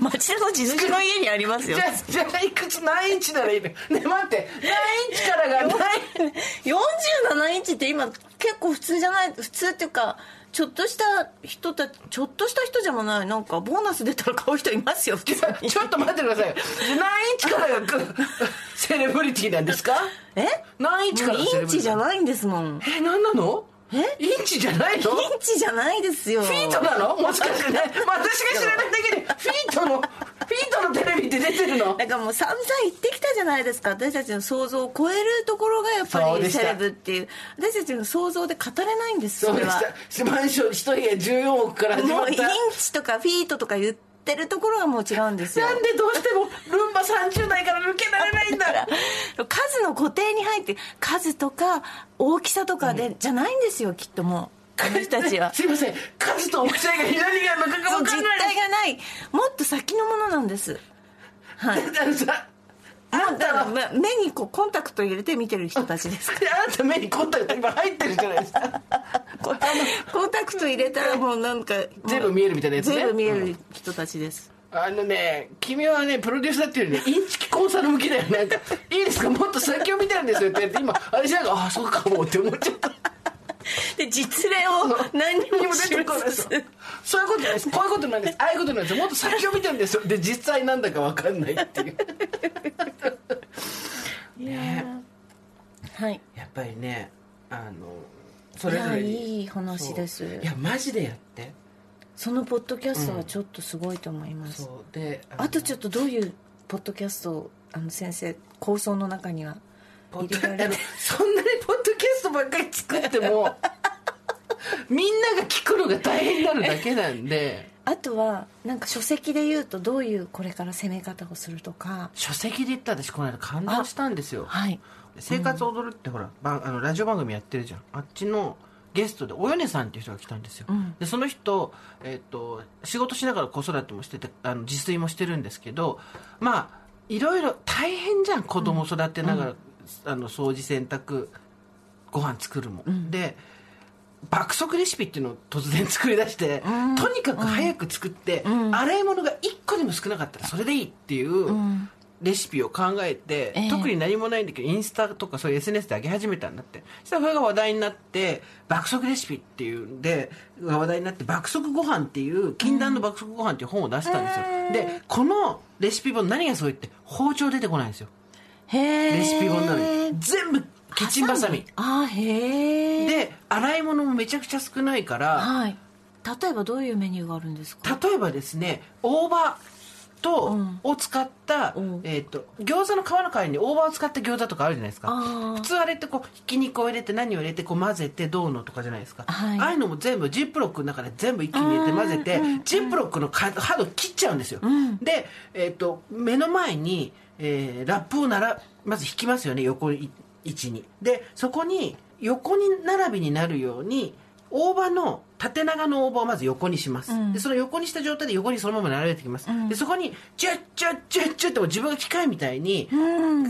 町田の地主の家にありますよ。じゃあじゃあいくつ何インチならいいの？ね待って。何インチからが何47ンチって今結構普通じゃない？普通っていうかちょっとした人たちちょっとした人じゃもない。なんかボーナス出たら買う人いますよちょっと待ってください。よ何インチからが *laughs* セレブリティなんですか？え？何インチからがセレブリティ？インチじゃないんですもん。え何なの？え？インチじゃないの？インチじゃないですよ。フィートなの？もしかしてね、*laughs* まあ、私が知らないだけでフィートのフィートのテレビって出てるの？だからもう散々言ってきたじゃないですか。私たちの想像を超えるところがやっぱりセレブっていう。私たちの想像で語れないんですそれは。マンション一部屋14億から始まもうインったチとかフィートとか言ってるところはもう違うんですよ。なんでどうしてもルンバ30代から抜けられないんだ。数の固定に入って数とか大きさとかで、じゃないんですよきっともう。この人たちは。*laughs* すいません。数と大きさがあるのかがそう実分かんない体がない。もっと先のものなんです。はい *laughs* あんたは目目にこうコンタクト入れて見てる人たちです。か *laughs* あなた目にコンタクト今入ってるじゃないですか。コ *laughs* コンタクト入れたらもうなんか *laughs* 全部見えるみたいなやつね。全部見える人たちです、あのね君はねプロデューサーっていうねインチキコンサル向きだよなんか「いいですか？もっと先を見てるんですよ」って言って今あれじゃなんかああそうかもって思っちゃったで実例を何にも出てこない。ですそういうことなんです。こういうことなんです。ああいうことなんです。もっと先を見てるんですよ。で実際なんだか分かんないっていう。ね。はい。やっぱりねあのそれぞれいいい話です。いやマジでやって。そのポッドキャストはちょっとすごいと思います、そう。であとちょっっとどういうポッドキャストをあの先生構想の中には入れられる？そんなにポッドキャストばっかり作ってもみんなが聞くのが大変になるだけなんで。あとはなんか書籍で言うとどういうこれから攻め方をするとか。書籍で言ったら私この間感動したんですよ。はい「生活踊る」ってほら、ばあのラジオ番組やってるじゃん。あっちのゲストでおよねさんっていう人が来たんですよ、うん。でその人、えっと仕事しながら子育てもしててあの自炊もしてるんですけどまあいろいろ大変じゃん。子供育てながら、あの掃除洗濯ご飯作るも、で爆速レシピっていうのを突然作り出して、とにかく早く作って、洗い物が1個でも少なかったらそれでいいっていう、レシピを考えて、ええ。特に何もないんだけどインスタとかそういう SNS で上げ始めたんだって。そしたらそれが話題になって爆速レシピっていうんでが話題になって爆速ご飯っていう禁断の爆速ご飯っていう本を出したんですよ、でこのレシピ本何がすごいって包丁出てこないんですよ。レシピ本なのに。全部キッチンバサミ。あへえで洗い物もめちゃくちゃ少ないから、はい、例えばどういうメニューがあるんですか？例えばですね大葉と、うん、を使った、うん、えーと、餃子の皮の代わりに大葉を使った餃子とかあるじゃないですか。普通あれってこうひき肉を入れて何を入れてこう混ぜてどうのとかじゃないですか、はい、ああいうのも全部ジップロックの中で全部一気に入れて混ぜて、うん、ジップロックの歯を切っちゃうんですよ、で、えーと、と目の前に、えー、ラップをならまず引きますよね。横に12でそこに横に並びになるように大葉の縦長の大葉をまず横にします、うん、でその横にした状態で横にそのまま並べてきます、うん、でそこにチュッチュッチュッチュッと自分が機械みたいに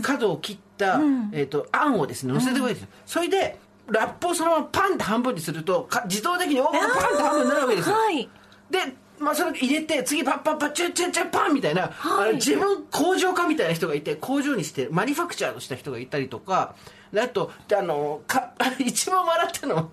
角を切った、うん、えーと、あんをですね乗せてくれてる、それでラップをそのままパンって半分にすると自動的に大葉がパンって半分になるわけですよ、はい、でまあ、それ入れて次パッパッパッチュッチュッチュッパンみたいな、はい。あの自分工場家みたいな人がいて工場にしてマニファクチャーをした人がいたりとかであとあのか *laughs* 一番笑ったのは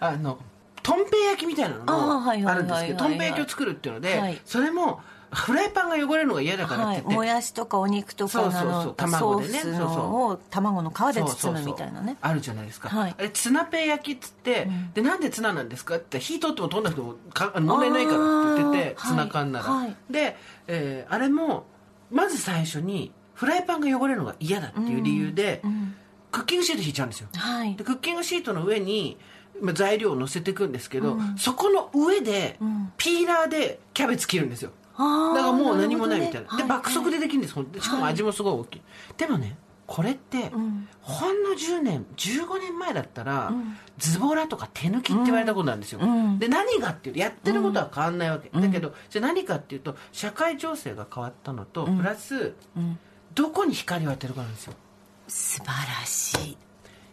あのとんぺい焼きみたいなのもあるんですけどとんぺい焼きを作るっていうので、はい。それもフライパンが汚れるのが嫌だからっはい、て言って、もやしとかお肉とかそうそうそう。の卵でね。そうそう。卵の皮で包むみたいなね。あるじゃないですか、はい。あれツナペイ焼きっつって、でなんでツナなんですかって火通っても通んなくてもか問題ないからって言っててツナ缶なら、はい。はいで、えーあれもまず最初にフライパンが汚れるのが嫌だっていう理由で、うん。クッキングシート引いちゃうんですよ。はい。でクッキングシートの上にまあ材料を乗せていくんですけど、そこの上でん。ピーラーでキャベツ切るんですよだからもう何もないみたいな。ね。爆速でできるんです。しかも味もすごい大きい、でもねこれって、ん。ほんの10年15年前だったら、ん。ズボラとか手抜きって言われたことなんですよ、うん。で何がっていうとやってることは変わんないわけ、だけどじゃあ何かっていうと社会情勢が変わったのと、プラスうん。どこに光を当てるかなんですよ。素晴らしい。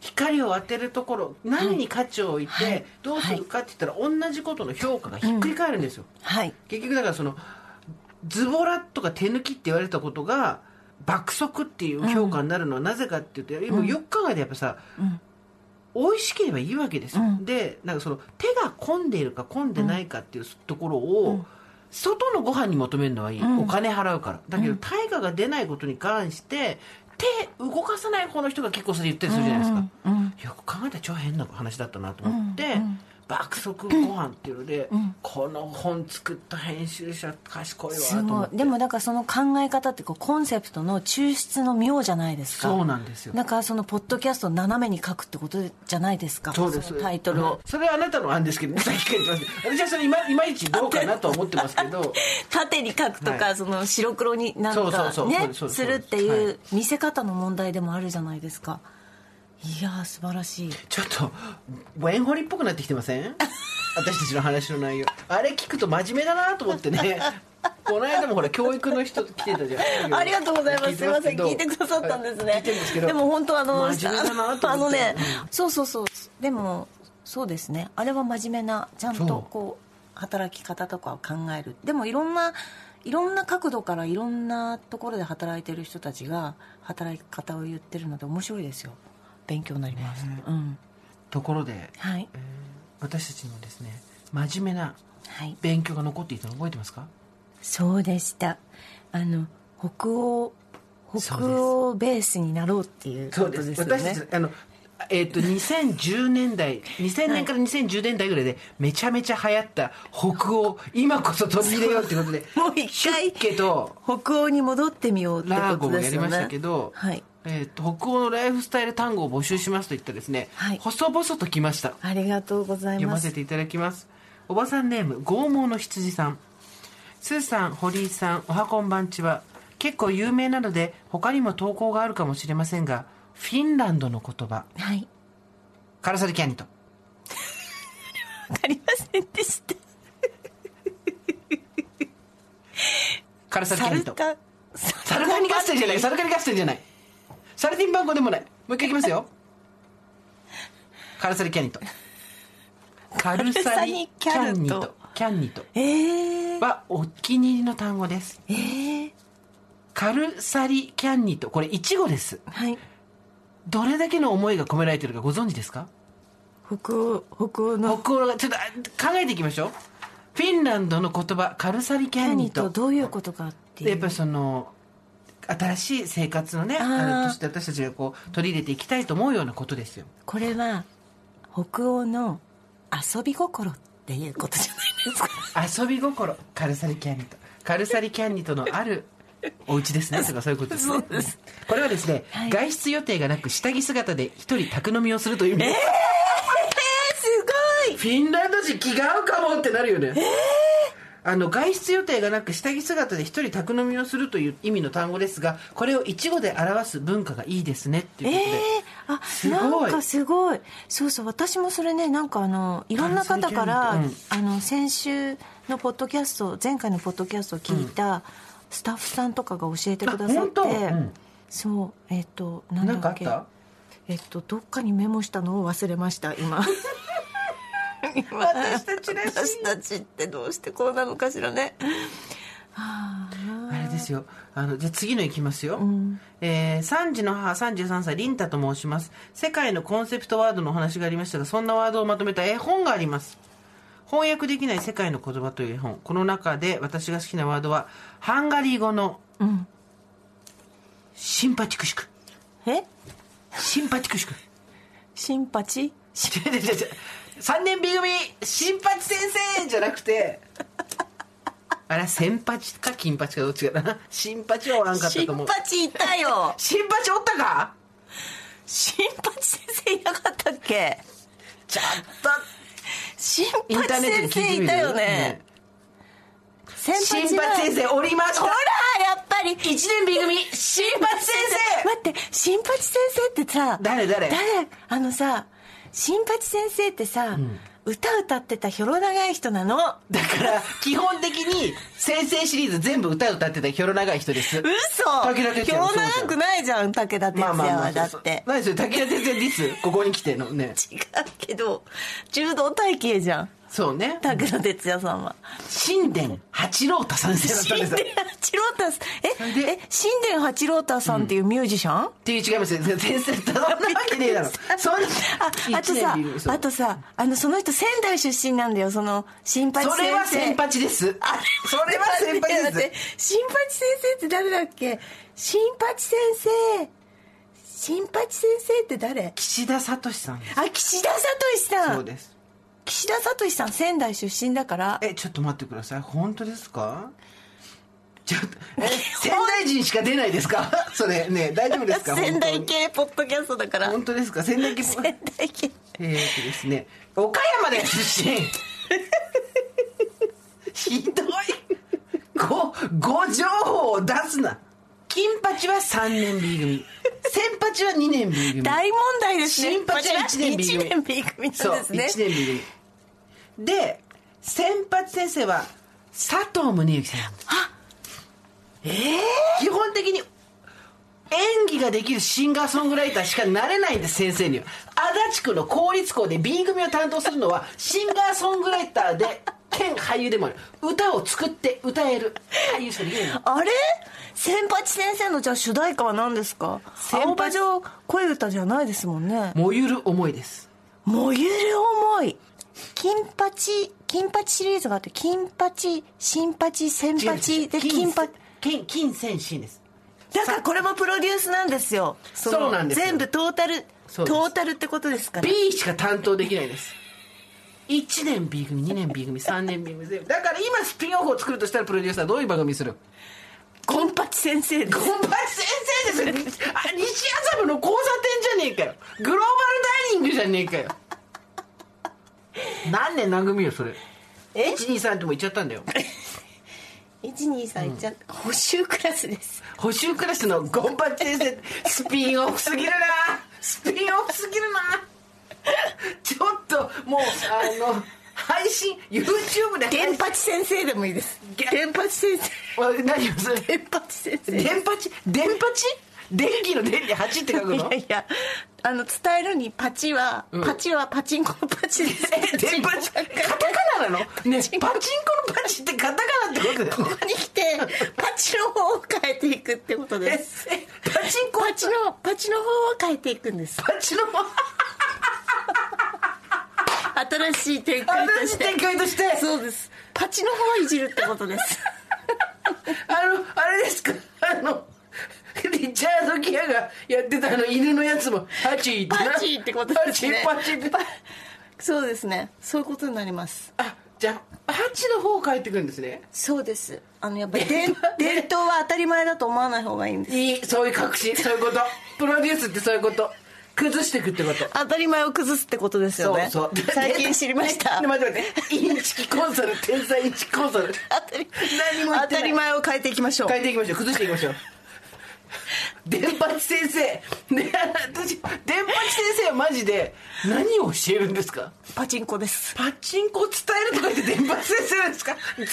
光を当てるところ何に価値を置いて、はい。どうするかって言ったら、同じことの評価がひっくり返るんですよ、はい。結局だからそのズボラとか手抜きって言われたことが爆速っていう評価になるのはなぜかっていうと、もうよく考えてやっぱさ、ん。美味しければいいわけですよ、でなんかその手が込んでいるか込んでないかっていうところを、外のご飯に求めるのはいい、お金払うから。だけど対価が出ないことに関して手動かさない方の人が結構それ言ったりするじゃないですか、よく考えたら超変な話だったなと思って、爆速ご飯っていうので、この本作った編集者賢いわとでもだからその考え方ってこうコンセプトの抽出の妙じゃないですか。そうなんですよ。だからそのポッドキャストを斜めに書くってことじゃないですか。そうです。のタイトルを。それはあなたの案ですけどね。さっきから言ってますけど私はそれいまいまいちどうかなとは思ってますけど。縦に書くとか、はい。その白黒になんかねするっていう見せ方の問題でもあるじゃないですかいやー素晴らしいちょっとワインホリっぽくなってきてません？*laughs* 私たちの話の内容あれ聞くと真面目だなと思ってね *laughs* この間もほら教育の人来てたじゃん *laughs* ありがとうございます。すみません、聞いてくださったんですね。でも本当あの、あのねうん、そうそうそう。でも、そうですね。あれは真面目な、ちゃんとこう、働き方とかを考える。でもいろんな、いろんな角度からいろんなところで働いてる人たちが、働き方を言ってるので面白いですよ。勉強になります。うん。ところで、はいえ。ー私たちのですね真面目なはい。勉強が残っていたの覚えてますか？そうでした。あの、北欧、北欧ベースになろうっていうことですよね。私たちあのえっ、*laughs* と2010年代2000年から2010年代ぐらいでめちゃめちゃ流行った北欧今こそ取り入れようってことでもう一回北欧に戻ってみようってラーこゴもやりまとですよねしたけど、はいえー、と北欧のライフスタイル単語を募集しますと言ったらですね、はい。細々と来ました。ありがとうございま読ますせていただきます。おばさんネーム剛毛の羊さん。スーさん堀井さんおはこんばんちは。結構有名なので他にも投稿があるかもしれませんがフィンランドの言葉。はい。カラサリキャニト。わかりませんでした。カラサリキャニト。カサルカニ合戦じゃない。サルカニ合戦じゃないサルディンバンコでもない。もう一回いきますよ。カラサリキャニト。カルサリキャンニト。キャンニト。えー、はお気に入りの単語です。えー、カルサリキャンニト。これイチゴです。はい。どれだけの思いが込められてるかご存知ですか？北欧北欧の。北欧がちょっとあ考えていきましょう。フィンランドの言葉カルサリキャンニ何とトどういうことかっていう。やっぱりその新しい生活のねあとして私たちがこう取り入れていきたいと思うようなことですよ。これは北欧の遊び心っていうことじゃないですか。遊び心。カルサリキャンニトカルサリキャンニトのあるお家ですね。とかそういうことですね。そうです。これはですね、はい。外出予定がなく下着姿で一人宅飲みをするという意味。です、すごい。フィンランド人気が合うかもってなるよねあの外出予定がなく下着姿で一人宅飲みをするという意味の単語ですがこれを一語で表す文化がいいですねっていうえことで、えあすごい。なんかすごい。そうそう私もそれねなんかあのいろんな方から、うん。あの先週のポッドキャスト前回のポッドキャストを聞いたスタッフさんとかが教えてくださって、うん。そうえっ、となんだっけ。えっとどっかにメモしたのを忘れました今今私たちらしい。私たちってどうしてこうなのかしらね。はああれですよ。あのじゃあ次のいきますよ、えー3児の母33歳リンタと申します。世界のコンセプトワードのお話がありましたがそんなワードをまとめた絵本があります。翻訳できない世界の言葉という絵本。この中で私が好きなワードはハンガリー語のうん。シンパチクシク。え？シンパチクシク。シンパチ？違う違う違う3年 B 組新八先生じゃなくて。あれ先八か金八かどっちかだな。新八はおらんかったと思う。パチいたよ。新八おったか？新八先生いなかったっけ？ちょっと。新八先生いたよね。先新八先生おりましたほらやっぱり。1年 B 組新八先生。待って新八先生ってさ誰誰？誰？あのさ新八先生ってさ、歌歌ってたひょろ長い人なの？だから基本的に先生シリーズ全部歌歌ってたひょろ長い人です。嘘！武田鉄ひょろ長くないじゃん武田鉄矢は。だって。何それ武田鉄矢ディスここに来てのね。違うけど柔道体型じゃんそうね。拓野哲也さんは。神殿八郎太先生だったん神ですよ。殿八郎太え？え？神殿八郎太さんっていうミュージシャン、っていう違いますよ先生ただなわけねえだろ。*laughs* そんなああとさあとさあのその人仙台出身なんだよその新八先生。それは先八です。あそれは先八です。新八先生って誰だっけ？新八先生。新八先生って誰？岸田聡さんあ岸田聡さそうんです岸田聡さん仙台出身だから。えちょっと待ってください。本当ですか？ちょっとえ仙台人しか出ないですか？*laughs* それ。ね大丈夫ですか？仙台本系ポッドキャストだから。本当ですか？仙台系仙台系。えーとですね岡山で出身。*laughs* ひどい。ごご情報を出すな。金八は3年 B 組。先八は2年 B 組。大問題ですね。新八は1年 B 組。一年 B 組そうんなですね。1年 B 組で先発先生は佐藤宗之さん。え基本的に演技ができるシンガーソングライターしかなれないんです先生には。足立区の公立校で B 組を担当するのはシンガーソングライターで兼俳優でもある。歌を作って歌える俳優しかできないの。あれ？千八先生のじゃあ主題歌は何ですか？青葉城恋歌じゃないですもんね。燃ゆる思いです。燃ゆる思い金八金八シリーズがあって金八新八千八で金八金金銭新です。だからこれもプロデュースなんですよ。のそうなんですよ。全部トータルトータルってことですから B しか担当できないです。1年 B 組2年 B 組3年 B 組全部。だから今スピンオフを作るとしたらプロデューサーどういう番組する？金八先生です。ゴンパチ先生です。よあ西麻布の交差点じゃねえかよ。グローバルダイニングじゃねえかよ何年何組よそれ？え？123ってもう言っちゃったんだよ。123じゃ補習クラスです補習クラスのゴンパチ先生スピンオフすぎるなスピンオフすぎるなちょっともうあの配信 YouTube で配信源八先生でもいいです源八先生あ何よそれ源八先生電パチ電パチ電気の電に8って書くいのやいやあの伝えるにパチは、うん。パチはパチンコのパチです。え電パチカタカナなの？ねパチンコのパチってカタカナってことだよね。ここに来てパチの方を変えていくってことです。えパチンコ？パチのパチの方を変えていくんです。パチの？新しい展開として。新しい展開として？そうです。パチの方をいじるってことです。*laughs* あのあれですか？あのリチャード・ギアがやってたあの犬のやつもパチってな。パチってことですね。パチパチって。そうですね。そういうことになります。あじゃあパチの方を変えていくんですね。そうです。あのやっぱり伝伝統は当たり前だと思わない方がいいんです。いいそういう確信そういうこと。プロデュースってそういうこと。崩していくってこと。当たり前を崩すってことですよね。そうそう。最近知りました。で待って待って。インチキコンサル天才インチキコンサル。当たり何も当たり前を変えていきましょう。変えていきましょう。崩していきましょう *laughs* 電八先生。ね私電八先生はマジで何を教えるんですか？パチンコです。パチンコを伝えるとか言って電八先生なんですか？絶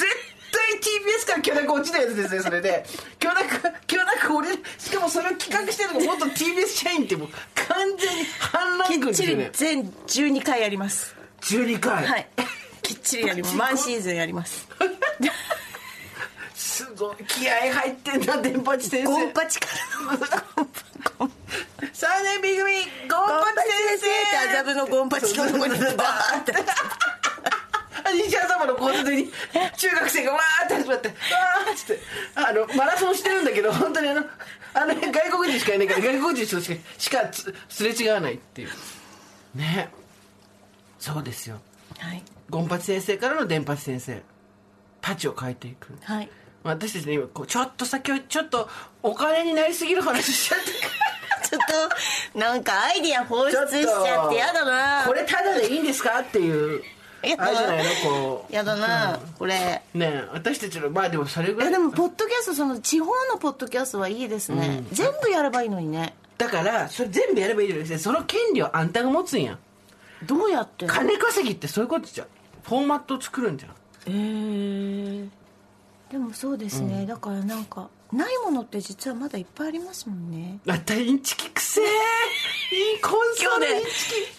対 TBS から許諾落ちないやつですねそれで。許諾許諾降りるしかもそれを企画してるのが元 TBS 社員ってもう完全に反乱軍ですよね。全12回やります。12回？はい。きっちりやります。ワンシーズンやります *laughs* すごい気合入ってんな電八先生。ゴンパチから。のゴン3年 B 組ゴンパチ先生って麻布のゴンパチのとこにバーって。西麻布の交差点に中学生がわーって始まってわーっつって。あのマラソンしてるんだけど本当にあのあの外国人しかいないから外国人としかしかつすれ違わないっていう。ね。そうですよ。はい。ゴンパチ先生からの電パチ先生。パチを変えていく。はい私たちね今こうちょっと先をちょっとお金になりすぎる話しちゃって。ちょっとなんかアイディア放出しちゃってやだな。これただでいいんですかっていうやだあれじゃないの？こう。やだなこれ。ねえ私たちのまあでもそれぐらい。でもポッドキャストその地方のポッドキャストはいいですね、全部やればいいのにね。だからそれ全部やればいいじゃないですかその権利をあんたが持つんや。どうやって？金稼ぎってそういうことじゃん。フォーマットを作るんじゃん。えー、でもそうですね、だからなんかないものって実はまだいっぱいありますもんね。またインチキくせえ。いいコンサルインチ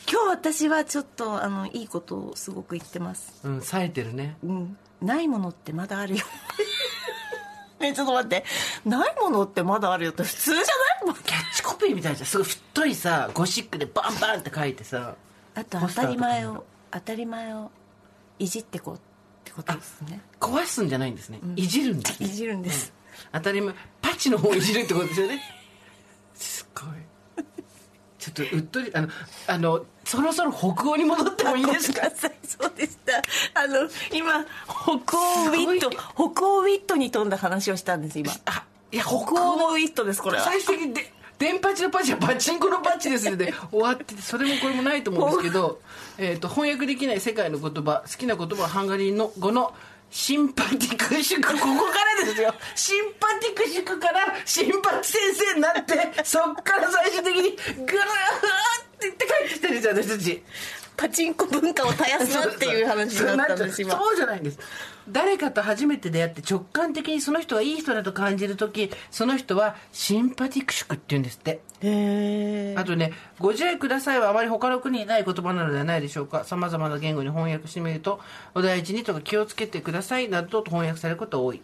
キ。今日私はちょっとあのいいことをすごく言ってます。うん冴えてるね。うん。ないものってまだあるよ。*laughs* ねちょっと待って。ないものってまだあるよって普通じゃない？もんキャッチコピーみたいじゃん。すごい太いさゴシックでバンバンって書いてさあと当たり前を当たり前をいじってこう。ってことですね。壊すんじゃないんですね、いじるんですいじるんです、当たり前パチの方をいじるってことですよね。すごい。ちょっとうっとりあのあのそろそろ北欧に戻ってもいいですか？そうでした。あの今北欧ウィットす北欧ウィットに富んだ話をしたんです今。あいや北欧のウィットですこれは。最終的にで電パチのパチはパチンコのパチですので終わっててそれもこれもないと思うんですけど、えー、と翻訳できない世界の言葉好きな言葉はハンガリーの語のシンパティクシュクここからですよ。*laughs* シンパティクシュクからシンパチ先生になってそっから最終的にグルーって言って帰ってきてるじゃん私たち。パチンコ文化を絶やすなっていう話になったんです今。そうじゃないんです誰かと初めて出会って直感的にその人がいい人だと感じる時その人はシンパティクシュクって言うんですって。へえあとね「ご自愛ください」はあまり他の国にない言葉なのではないでしょうか。さまざまな言語に翻訳してみると「お大事に」とか「気をつけてください」などと翻訳されることが多い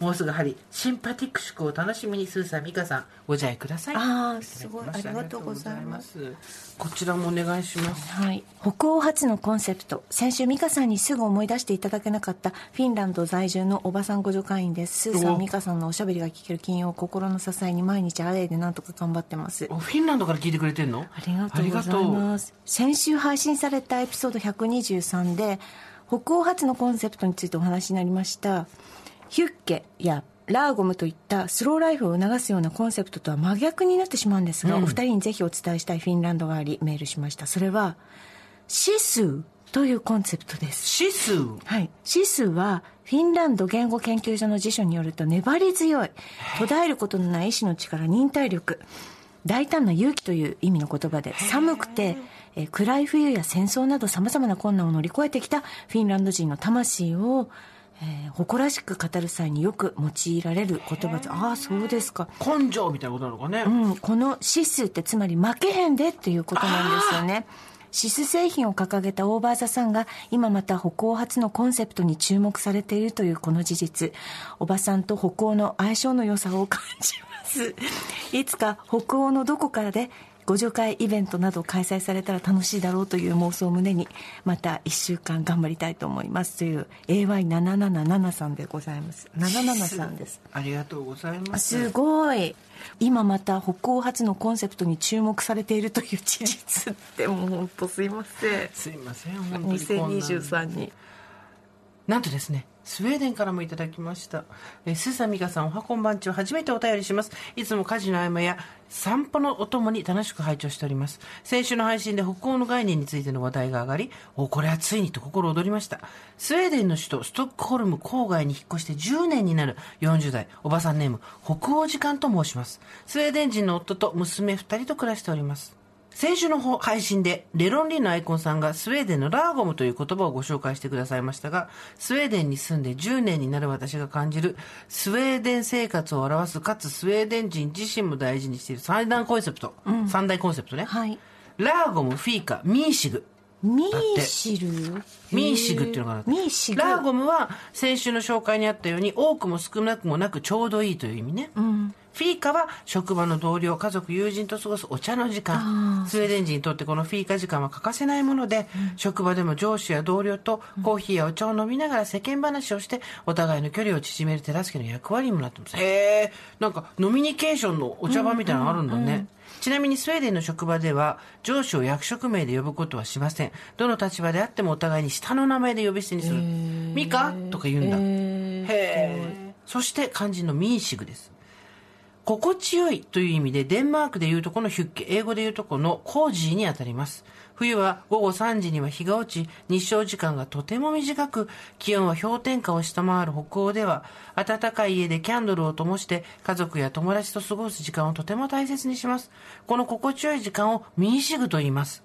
もうすぐやはりシンパティクシュクを楽しみにスーさん美香さんご自愛ください。ああすごいありがとうございます。こちらもお願いします。はい、北欧初のコンセプト先週美香さんにすぐ思い出していただけなかったフィンランド在住のおばさんご助会員です。スーさおん美香さんのおしゃべりが聞ける金曜心の支えに毎日アウェイでなんとか頑張ってます。おフィンランドから聞いてくれてんの？ありがとうございます。先週配信されたエピソード123で北欧初のコンセプトについてお話になりましたヒュッケやラーゴムといったスローライフを促すようなコンセプトとは真逆になってしまうんですが、お二人にぜひお伝えしたいフィンランドがありメールしました。それはシスーというコンセプトです。シスはい、シスはフィンランド言語研究所の辞書によると粘り強い途絶えることのない意志の力忍耐力大胆な勇気という意味の言葉で寒くて、えー暗い冬や戦争などさまざまな困難を乗り越えてきたフィンランド人の魂を、えー誇らしく語る際によく用いられる言葉でああそうですか根性みたいなことなのかね、うん、このシスってつまり負けへんでっていうことなんですよね。シス製品を掲げたオーバーザさんが今また北欧初のコンセプトに注目されているというこの事実。おばさんと北欧の相性の良さを感じます。いつか北欧のどこかでご助会イベントなど開催されたら楽しいだろうという妄想を胸にまた1週間頑張りたいと思います。という AY777 さんでございます。77さんです。ありがとうございます。すごい。今また北欧初のコンセプトに注目されているという事実ってもう本当すいません。すいません本当にこんな。2023に。なんとですね、スウェーデンからもいただきました。えー、スーサミカさん、おはこんばんちは初めてお便りします。いつも家事の合間や散歩のお供に楽しく拝聴しております。先週の配信で北欧の概念についての話題が上がり、お、これはついにと心躍りました。スウェーデンの首都ストックホルム郊外に引っ越して10年になる40代、おばさんネーム、北欧時間と申します。スウェーデン人の夫と娘2人と暮らしております。先週の配信でレロンリンのアイコンさんがスウェーデンのラーゴムという言葉をご紹介してくださいましたが、スウェーデンに住んで10年になる私が感じるスウェーデン生活を表すかつスウェーデン人自身も大事にしている三大コンセプト、三大コンセプトね。はい。ラーゴム、フィーカ、ミーシグ。ミーシル？ミーシグっていうのがあるミーシグ。ラーゴムは先週の紹介にあったように多くも少なくもなくちょうどいいという意味ね、フィーカは職場の同僚家族友人と過ごすお茶の時間スウェーデン人にとってこのフィーカ時間は欠かせないもので、職場でも上司や同僚とコーヒーやお茶を飲みながら世間話をしてお互いの距離を縮める手助けの役割にもなってますへえなんかノミニケーションのお茶番みたいなのあるんだね、ちなみにスウェーデンの職場では上司を役職名で呼ぶことはしません。どの立場であってもお互いに下の名前で呼び捨てにする。ミカとか言うんだ。へえ。そして漢字のミーシグです。心地よいという意味でデンマークでいうとこのヒュッケ、英語でいうとこのコージーにあたります。冬は午後3時には日が落ち、日照時間がとても短く、気温は氷点下を下回る北欧では、暖かい家でキャンドルを灯して、家族や友達と過ごす時間をとても大切にします。この心地よい時間をミーシグと言います。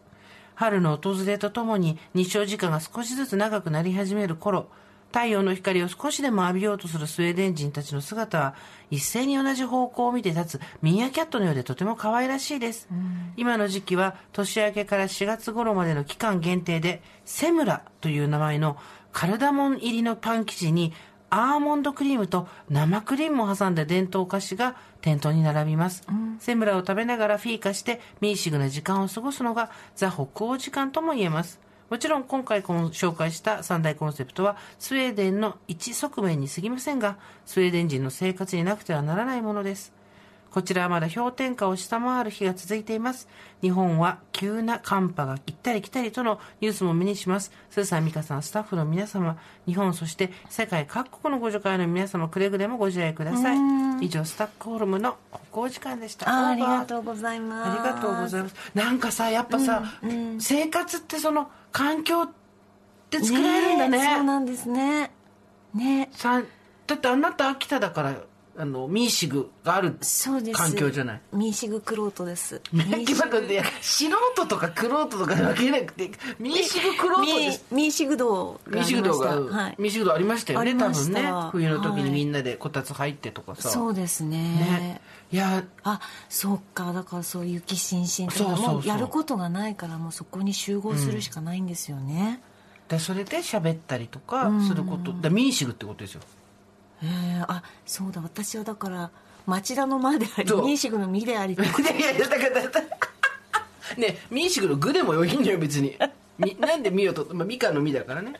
春の訪れとともに日照時間が少しずつ長くなり始める頃、太陽の光を少しでも浴びようとするスウェーデン人たちの姿は一斉に同じ方向を見て立つミーアキャットのようでとても可愛らしいです、今の時期は年明けから4月頃までの期間限定でセムラという名前のカルダモン入りのパン生地にアーモンドクリームと生クリームを挟んだ伝統菓子が店頭に並びます、セムラを食べながらフィーカしてミーシグな時間を過ごすのがザ・北欧時間とも言えますもちろん今回紹介した三大コンセプトはスウェーデンの一側面に過ぎませんがスウェーデン人の生活になくてはならないものですこちらはまだ氷点下を下回る日が続いています。日本は急な寒波が行ったり来たりとのニュースも目にします。スーさん、ミカさん、スタッフの皆様、日本そして世界各国のご助会の皆様、くれぐれもご自愛ください。以上、スタックホルムの北欧時間でした。あありがう。とうございますありがとうございます。なんかさ、やっぱさ、生活ってその環境って作られるんだね。えそうなんですねねさだってあなた秋田だからあのミーシグがある環境じゃない？ミーシグクロートです。ミーシグで素人とかクロートとか分けなくてミーシグクロートですミーシグ道ミーシグ道が、はい。ミーシグ道ありましたよね多分ね。冬の時にはいみんなでこたつ入ってとかさ、そうですね。ね。いや。あそっか。だからそう雪しんしんとかもうやることがないからもうそこに集合するしかないんですよね、でそれで喋ったりとかすること、だミーシグってことですよへえあそうだ。私はだから町田の間でありそう。ミーシグの実であり *laughs* いやいやだからだから。ねミーシグの具でもいいんだよ別に。み *laughs* なんでミよと、まあ、ミカの実だからね。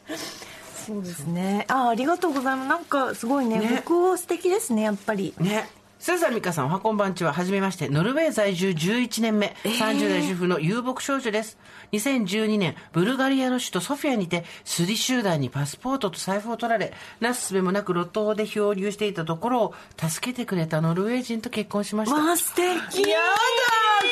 そうですね。あありがとうございます。なんかすごいね。ね。北欧素敵ですねやっぱり。ねスーザン美香さんおはこんばんちは。はじめまして。ノルウェー在住11年目、30代主婦の遊牧少女です。2012年ブルガリアの首都ソフィアにてスリ集団にパスポートと財布を取られなすすべもなく路頭で漂流していたところを助けてくれたノルウェー人と結婚しました。わあ素敵。やだ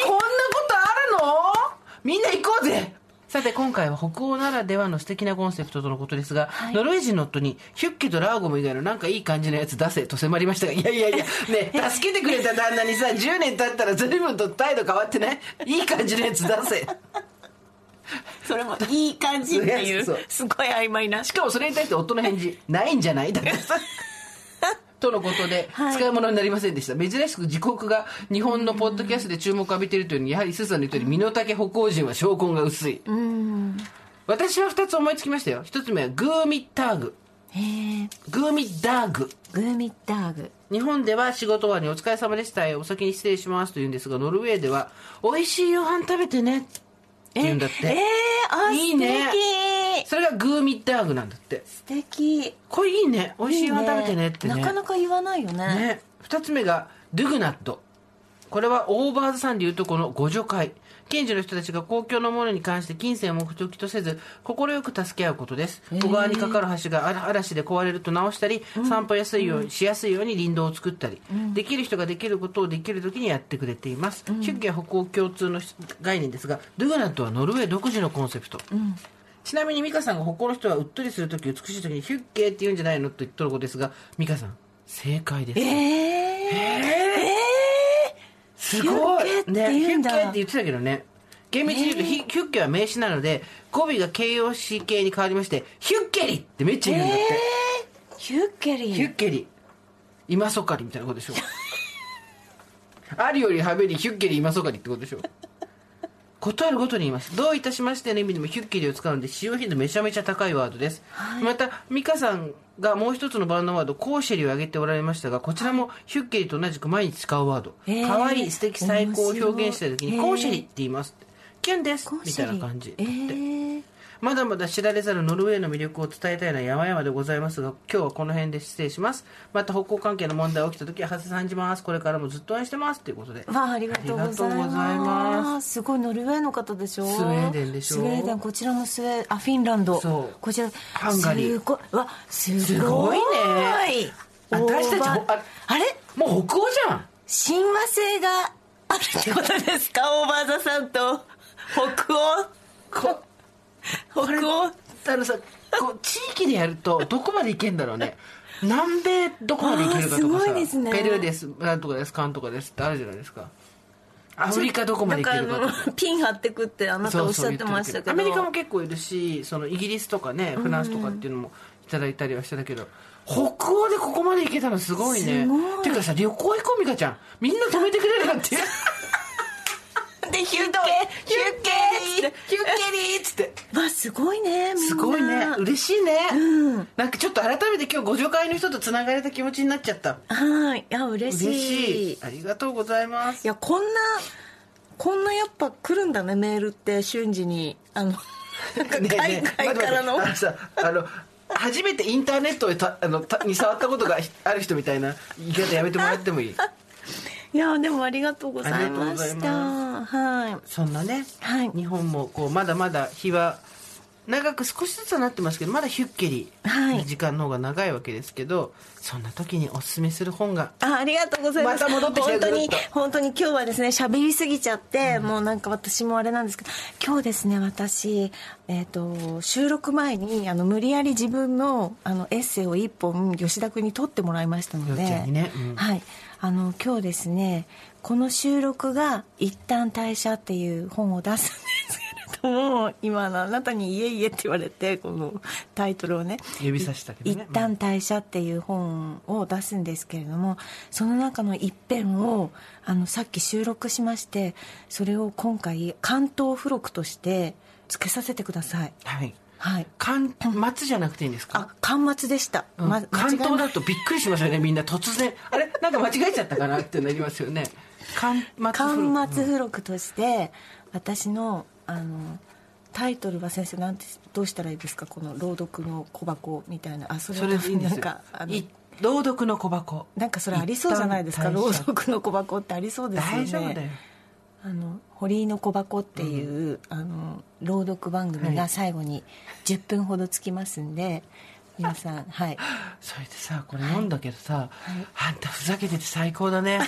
こんなことあるの？みんな行こうぜさて今回は北欧ならではの素敵なコンセプトとのことですが、ノルウェー人の夫にヒュッケとラーゴム以外のなんかいい感じのやつ出せと迫りましたが *laughs* いやいやいやね助けてくれた旦那にさ10年経ったら随分と態度変わってないいい感じのやつ出せ。それもいい感じっていうすごい曖昧な。しかもそれに対して夫の返事ないんじゃない？だって。さ *laughs* とのことで、はい。使い物になりませんでした。珍しく自国が日本のポッドキャストで注目を浴びているというのにやはりスーさんの言ったように身の丈北欧人は証拠が薄い。私は2つ思いつきましたよ。1つ目はグーミッターグ。へえグーミッダーグ。グーミッダーグ。日本では仕事終わりにお疲れ様でしたお先に失礼しますと言うんですがノルウェーでは美味しい夕飯食べてね言うんだって。えー、あいいね。素敵。それがグーミッダーグなんだって。素敵。これいいね。美味しい夕飯食べてねってね。なかなか言わないよね。ね、2つ目がドゥグナットこれはオーバーズさんでいうとこの互助会近所の人たちが公共のものに関して金銭を目的とせず快く助け合うことです。小川に架かる橋があ嵐で壊れると直したり、散歩やすいようにしやすいように林道を作ったり、できる人ができることをできる時にやってくれています、ヒュッゲは北欧共通の概念ですがドゥグナットはノルウェー独自のコンセプト、ちなみに美香さんが北欧の人はうっとりする時美しい時にヒュッゲって言うんじゃないのと言っとることですが美香さん正解です。えー、すごい。ね、ヒュッケって言ってたけどね。厳密に言うとヒュヒュッケは名詞なので語尾が形容詞形に変わりましてヒュッケリってめっちゃ言うんだって、ヒュッケリ。ヒュッケリ。今そかりみたいなことでしょ。*laughs* あるよりはべりヒュッケリ今そかりってことでしょ。断るごとに言います。どういたしましての意味でもヒュッケリを使うので使用頻度めちゃめちゃ高いワードです、また美香さんがもう一つのバンドワードコーシェリを挙げておられましたがこちらもヒュッケリと同じく毎日使うワード。へー。可愛い素敵最高を表現した時にコー。シェリって言いますキュンですみたいな感じ。えー、まだまだ知られざるノルウェーの魅力を伝えたいのは山々でございますが今日はこの辺で失礼します。また北欧関係の問題が起きた時は長谷さんじます。これからもずっと応援してます。ということで。わあありがとうございます。す。すごいノルウェーの方でしょスウェーデンでしょ？スウェーデンこちらもスウェーあフィンランド。そう。こちらハンガリー。すごいわすごい。すごいね。私たちああれ？もう北欧じゃん。親和性があるってことですか？オーバーザさんと。北欧？こ北欧？あのさこう地域でやるとどこまで行けんだろうね。南米どこまで行けるかとかさ。いですね。ペルーですなんとかですかんとかですってあるじゃないですか。アフリカどこまで行けるかとか。だからあのピン張ってくってあなたおっしゃってましたけど。アメリカも結構いるしそのイギリスとかねフランスとかっていうのもただいたりはしてたけど北欧でここまで行けたのすごいね。すごい。てかさ旅行行こう美香ちゃん。みんな止めてくれるなんて *laughs* でヒュッケヒュッケヒュッケリーっつって。わすごいねみんな。すごいね。嬉しいね、うん。なんかちょっと改めて今日ご助会の人とつながれた気持ちになっちゃった。はい。いや嬉しい。嬉しい。ありがとうございます。いやこんなこんなやっぱ来るんだねメールって瞬時に。あのなんかねえ海ねえ外からの、待って待って。あのさあの初めてインターネットあのたに触ったことがある人みたいな。言い方やめてもらってもいいいやでもありがとうございました。がはい。そんなね、はい。日本もこうまだまだ日は長く少しずつはなってますけどまだヒュッケリはい。時間の方が長いわけですけど、そんな時におすすめする本があありがとうございます。また戻ってきたよ本当に本当に今日はですね喋りすぎちゃって、もうなんか私もあれなんですけど今日ですね私、えー、と収録前にあの無理やり自分のあのエッセイを一本吉田君に取ってもらいましたので、んにね。うん。はい。あの今日ですねこの収録が「一旦退社」っていう本を出すんですけれども今のあなたに「いえいえ」って言われてこのタイトルをね。指さしたけどね。一旦退社っていう本を出すんですけれどもその中の一編をあのさっき収録しましてそれを今回関東付録としてつけさせてください。はい。はい。関末じゃなくていいんですか？あ巻末でした、うん。ま関東だとびっくりしますよねみんな突然。あれ？なんか間違えちゃったかな？ってなりますよね。巻末付録として私のあのタイトルは先生なんてどうしたらいいですか？この朗読の小箱みたいな。あそれそれでいいんですよ。なんかあのい朗読の小箱。なんかそれありそうじゃないですか？朗読の小箱ってありそうですよね。大丈夫だよ。あの堀井の小箱っていう、あの朗読番組が最後に10分ほどつきますんで、皆さんはい。それでさこれ読んだけどさ、あんたふざけてて最高だね。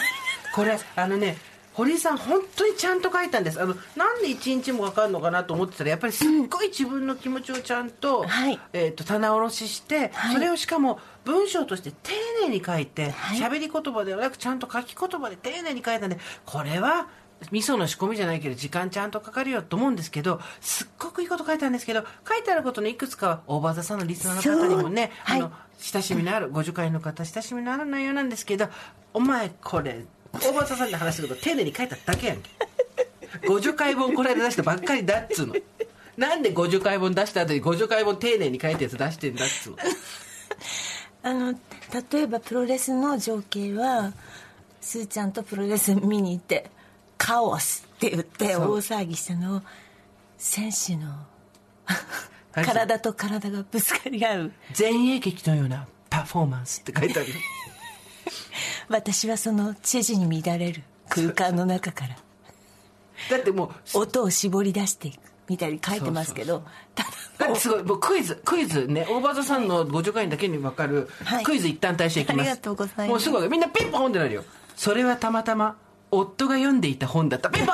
これあのね堀井さん本当にちゃんと書いたんです。あのなんで一日もかかるのかなと思ってたらやっぱりすっごい自分の気持ちをちゃんと,、はい。えー、と棚卸しして、はい。それをしかも文章として丁寧に書いてはい。喋、り言葉ではなくちゃんと書き言葉で丁寧に書いたんでこれは味噌の仕込みじゃないけど時間ちゃんとかかるよと思うんですけどすっごくいいこと書いてあるんですけど書いてあることのいくつかはオーバーザさんのリスナーの方にもねそうあの、親しみのあるご助会の方親しみのある内容なんですけどお前これ大場さんで話しこと丁寧に書いただけやんけ。ご助会本これで出したばっかりだっつうの。なんでご助会本出した後にご助会本丁寧に書いたやつ出してんだっつうの。あの例えばプロレスの情景はすーちゃんとプロレス見に行って「カオス!」って言って大騒ぎしたのを選手のはい体と体がぶつかり合う。前衛劇のようなパフォーマンスって書いてある *laughs* 私はそのチェジに乱れる空間の中からだってもう音を絞り出していくみたいに書いてますけどただだってすごいもうクイズクイズね大場さんのご助会員だけに分かる、はい。クイズ一旦退社いきます。ありがとうございます。もうすごいみんなピンポンってなるよ。それはたまたま夫が読んでいた本だった。ピンポ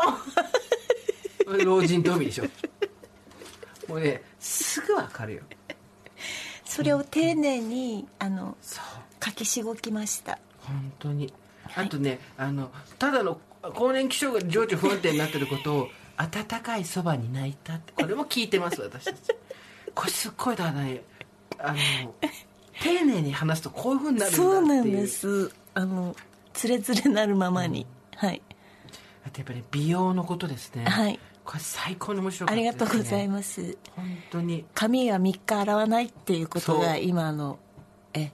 ン。老人と海でしょ。もうねすぐ分かるよ。それを丁寧にあの書きしごきました本当に。あとね、あのただの更年期障害で情緒不安定になってることを温かいそばに泣いたってこれも聞いてます私たち。これすっごいだねあの丁寧に話すとこういうふうになるんだっていう。そうなんです。あのつれづれなるままに、はい。あとやっぱり美容のことですね。はい。これ最高に面白かありったです、ね、がとうございます。本当に。髪は3日洗わないっていうことが今のえ？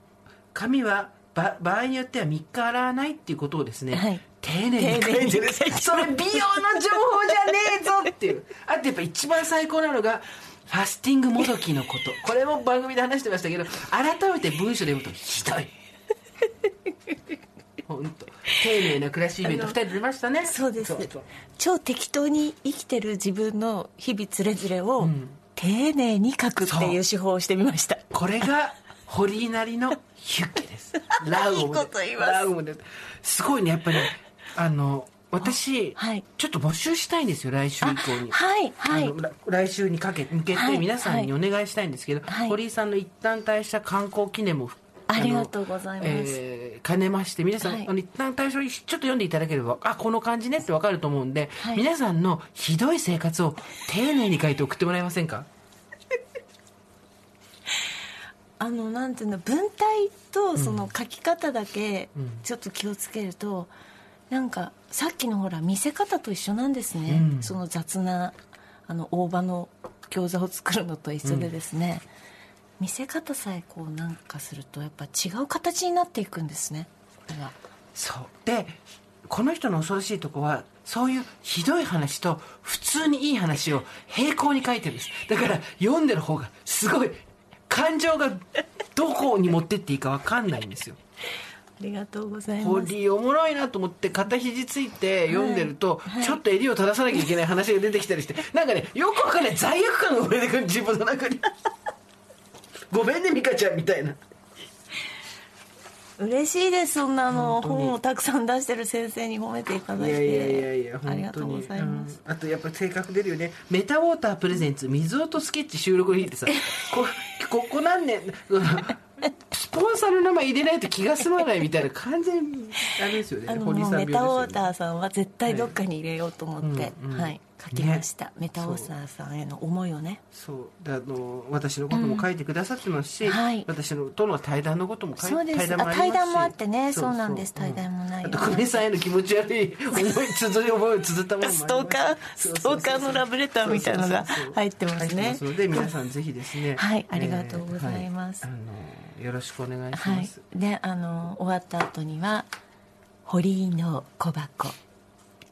髪はば場合によっては3日洗わないっていうことをですね、はい。丁寧に書いてる。それ美容の情報じゃねえぞっていう。あとやっぱ一番最高なのがファスティングもどきのこと。これも番組で話してましたけど改めて文章で読むとひどい。本当。丁寧な暮らしイベント2人で出ましたね。そうです。超適当に生きてる自分の日々つれづれを、ん。丁寧に書くっていう。手法をしてみました。これが堀井なりのヒュッケです。ラウオムラウオムです。ごいねやっぱり。あの私、はい。ちょっと募集したいんですよ来週以降に。はいはい。来週にかけ向けはいて皆さんにお願いしたいんですけど、はい。堀井さんの一旦退社観光記念もありがのとうございます。えー兼ねまして皆さん、はい。あの一旦退所ちょっと読んでいただければあこの感じねって分かると思うんで、はい。皆さんのひどい生活を丁寧に書いて送ってもらえませんか？あのなんていうの文体とその書き方だけちょっと気をつけると、なんかさっきのほら見せ方と一緒なんですね、うん。その雑なあの大葉の餃子を作るのと一緒でですね、見せ方さえこうなんかするとやっぱ違う形になっていくんですねそう。でこの人の恐ろしいとこはそういうひどい話と普通にいい話を平行に書いてるんです。だから読んでる方がすごい感情がどこに持ってっていいか分かんないんですよ。ありがとうございホます。リーおもろいなと思って片肘ついて読んでると、はい。ちょっと襟を正さなきゃいけない話が出てきたりして *laughs* なんかねよくわかんない。罪悪感が生まれてくる自分の中に。ごめんね美香ちゃんみたいな嬉しいですそんなあの。本をたくさん出してる先生に褒めていただいて。いやいやいやいやありがとうございます、うん。あとやっぱり性格出るよね。メタウォータープレゼンツ水音スケッチ収録の日ってさ *laughs* こここ何年うんスポンサーの名前入れないと気が済まないみたいな完全にあれですよね。あのメタウォーターーさんは絶対どっかに入れようと思って、うんうん。はい書きました、メタウォーターさんへの思いをね。そう。であの私のことも書いてくださってますし、うんはい。私のとの対談のことも書いそうです。対談もありますし。あ対談もあってね。そうなんです。対談も内容あと久米さんへの気持ち悪い思い綴り思いを綴ったものストーカーストーカーのラブレターみたいなのが入ってますね。ますので皆さんぜひですね。はいありがとうございます。えーはい。あのよろしくお願いしはい。ます、であの終わった後には「堀井の小箱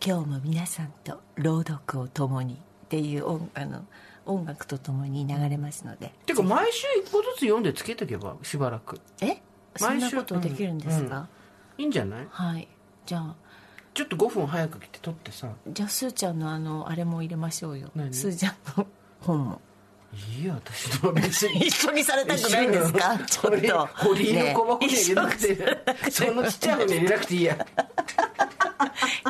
今日も皆さんと朗読を共に」っていう音あの音楽とともに流れますので。てか毎週一個ずつ読んでつけとけばしばらく。え？そんなことできるんですか、いいんじゃない？はい。じゃあ。ちょっと5分早く来て撮ってさ。じゃあすーちゃんのあのあれも入れましょうよ。何？すーちゃんの本も。いいよ私。の別に一緒にされたくないんですか？ちょっと。堀井の小箱にね入れなくて、そのちっちゃい方に入れなくていいや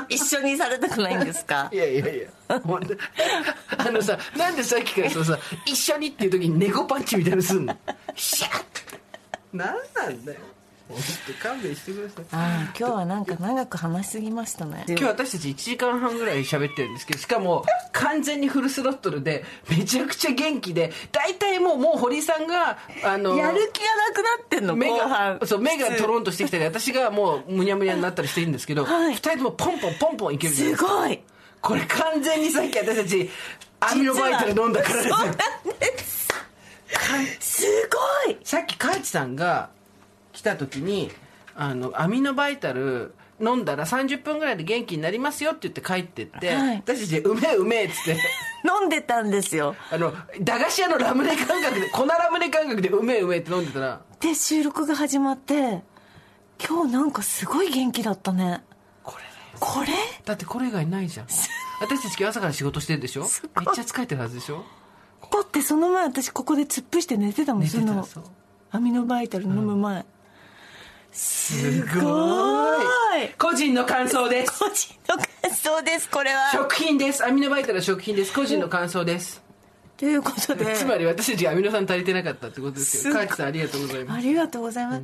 一緒にされたくないんですか？*laughs* いやいやいや。ほんと *laughs* あのさなんでさっきからそのさ一緒にっていう時に猫パンチみたいなのすんの？シャッ何なんだよ。勘弁してください。ああ今日はなんか長く話しすぎましたね。今日私たち1時間半ぐらい喋ってるんですけどしかも完全にフルスロットルでめちゃくちゃ元気で大体もうもう堀さんがあのやる気がなくなってんの目後半。がそう目がトロンとしてきたり私がもうむにゃむにゃになったりしてるんですけど、はい。二人ともポンポンポンポンいけるすごい。これ完全にさっき私たちアミノバイタル飲んだからです。よそうなんです。すごい。さっきカーチさんが来た時にあのアミノバイタル飲んだら30分ぐらいで元気になりますよって言って帰ってって、はい。私たちでうめえうめえっつって。*laughs* 飲んでたんですよ。あの駄菓子屋のラムネ感覚で粉ラムネ感覚でうめえうめえって飲んでたら。で収録が始まって今日なんかすごい元気だったね。これねこれ？だってこれ以外ないじゃん。私たち今日朝から仕事してるでしょ？すめっちゃ疲れてるはずでしょ？だってその前私ここで突っ伏して寝てたもんそのアミノバイタル飲む前、すごごい。い個人の感想です。個人の感想ですこれは。食品です。アミノバイタルは食品です。個人の感想です。ということで。つまり私たちがアミノ酸足りてなかったってことですよ。すごい。カーチさんありがとうございます。ありがとうございます。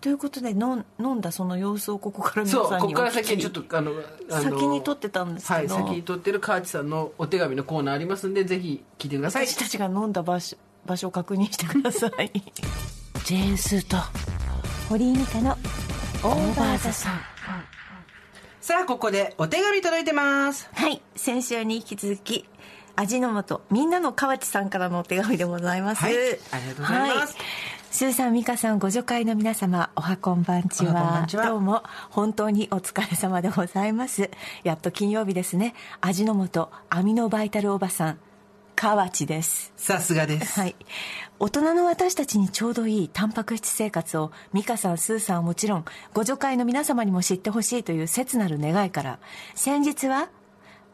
ということで飲ん飲んだその様子をここから皆そうさんにここから先はちょっとあのあの先に撮ってたんですけど。はい先に撮ってるカーチさんのお手紙のコーナーありますんでぜひ聞いてください。私たちが飲んだ場所場所を確認してくださいジェーンスーと堀井美香のオーバーザさんさあここでお手紙届いてますはい先週に引き続き味の素みんなの河内さんからのお手紙でございます、はいありがとうございますスーさん、ミカさん、ご助会の皆様、おはこんば。んちはどうも、本当にお疲れ様でございます。やっと金曜日ですね。味の素、アミノバイタルおばさん、河内です。さすがですはい。大人の私たちにちょうどいいタンパク質生活を、ミカさん、スーさんはもちろん、ご助会の皆様にも知ってほしいという切なる願いから、先日は、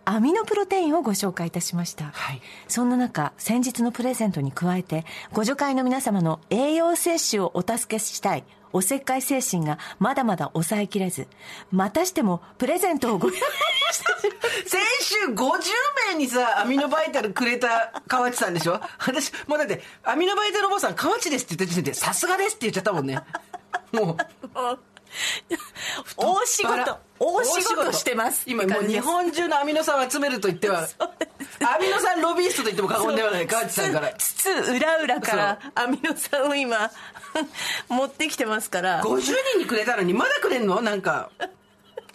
アミノプロテインをご紹介いたしました。はいそんな中、先日のプレゼントに加えて、ご助会の皆様の栄養摂取をお助けしたい、おせっかい精神がまだまだ抑えきれず、またしてもプレゼントをご用意した。先週50名にさアミノバイタルくれた河内さんでしょ？私もうだってアミノバイタルお坊さん河内ですって言った時点でさすがですって言っちゃったもんね。もう。*laughs* 大仕事、大仕事してます。今もう日本中のアミノ酸を集めると言ってはアミノ酸ロビイストと言っても過言ではない。河内さんから。津々浦々からアミノ酸を今 *laughs* 持ってきてますから。50人にくれたのにまだくれんの？なんか。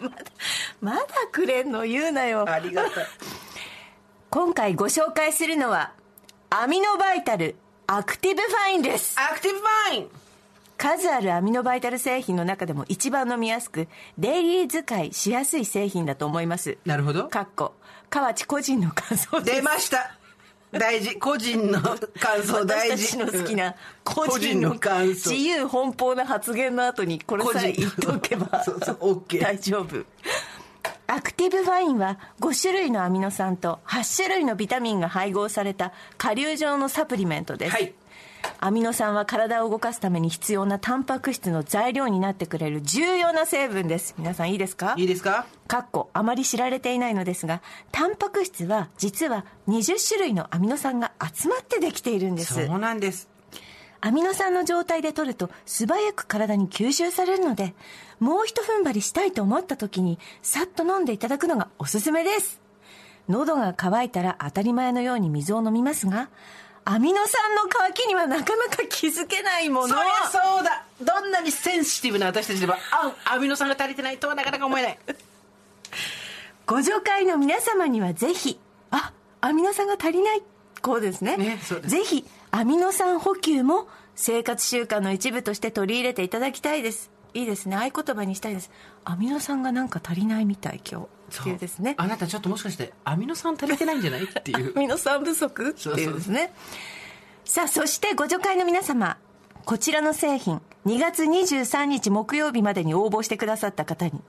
*laughs* まだくれんの？言うなよ。ありがたい今回ご紹介するのはアミノバイタルアクティブファインです。アクティブファイン数あるアミノバイタル製品の中でも一番飲みやすくデイリー使いしやすい製品だと思います。なるほど。かっこ。河内個人の感想です。出ました。大事。個人の感想大事。私たちの好きな個人の感想。自由奔放な発言の後にこれさえ言っておけば *laughs* そうそう OK 大丈夫。アクティブファインは5種類のアミノ酸と8種類のビタミンが配合された顆粒状のサプリメントです、はいアミノ酸は体を動かすために必要なタンパク質の材料になってくれる重要な成分です。皆さんいいですか？いいですか？かっこあまり知られていないのですがタンパク質は実は20種類のアミノ酸が集まってできているんです。そうなんです。アミノ酸の状態で取ると素早く体に吸収されるのでもう一踏ん張りしたいと思った時にさっと飲んでいただくのがおすすめです。喉が渇いたら当たり前のように水を飲みますがアミノ酸の渇きにはなかなか気づけないもの。そりゃそうだ。どんなにセンシティブな私たちでもあアミノ酸が足りてないとはなかなか思えない。ご助会の皆様にはぜひあアミノ酸が足りないこうですね。ねです。ぜひアミノ酸補給も生活習慣の一部として取り入れていただきたいです。いいですね。合言葉にしたいです。アミノ酸がなんか足りないみたい今日っていうですね。あなたちょっともしかしてアミノ酸足りてないんじゃないっていう。*laughs* アミノ酸不足？っていうですね。さあそしてご助会の皆様。こちらの製品2月23日木曜日までに応募してくださった方に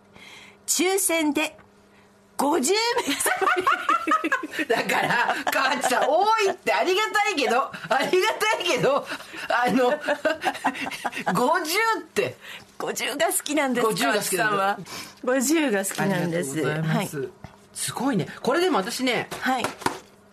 抽選で50名様だから河内さん多いってありがたいけどありがたいけどあの50って。50が好きなんです50が好きなんだ。川内さんは？50が好きありがとうなんですござい。ます、すごいね。これでも私ねはい。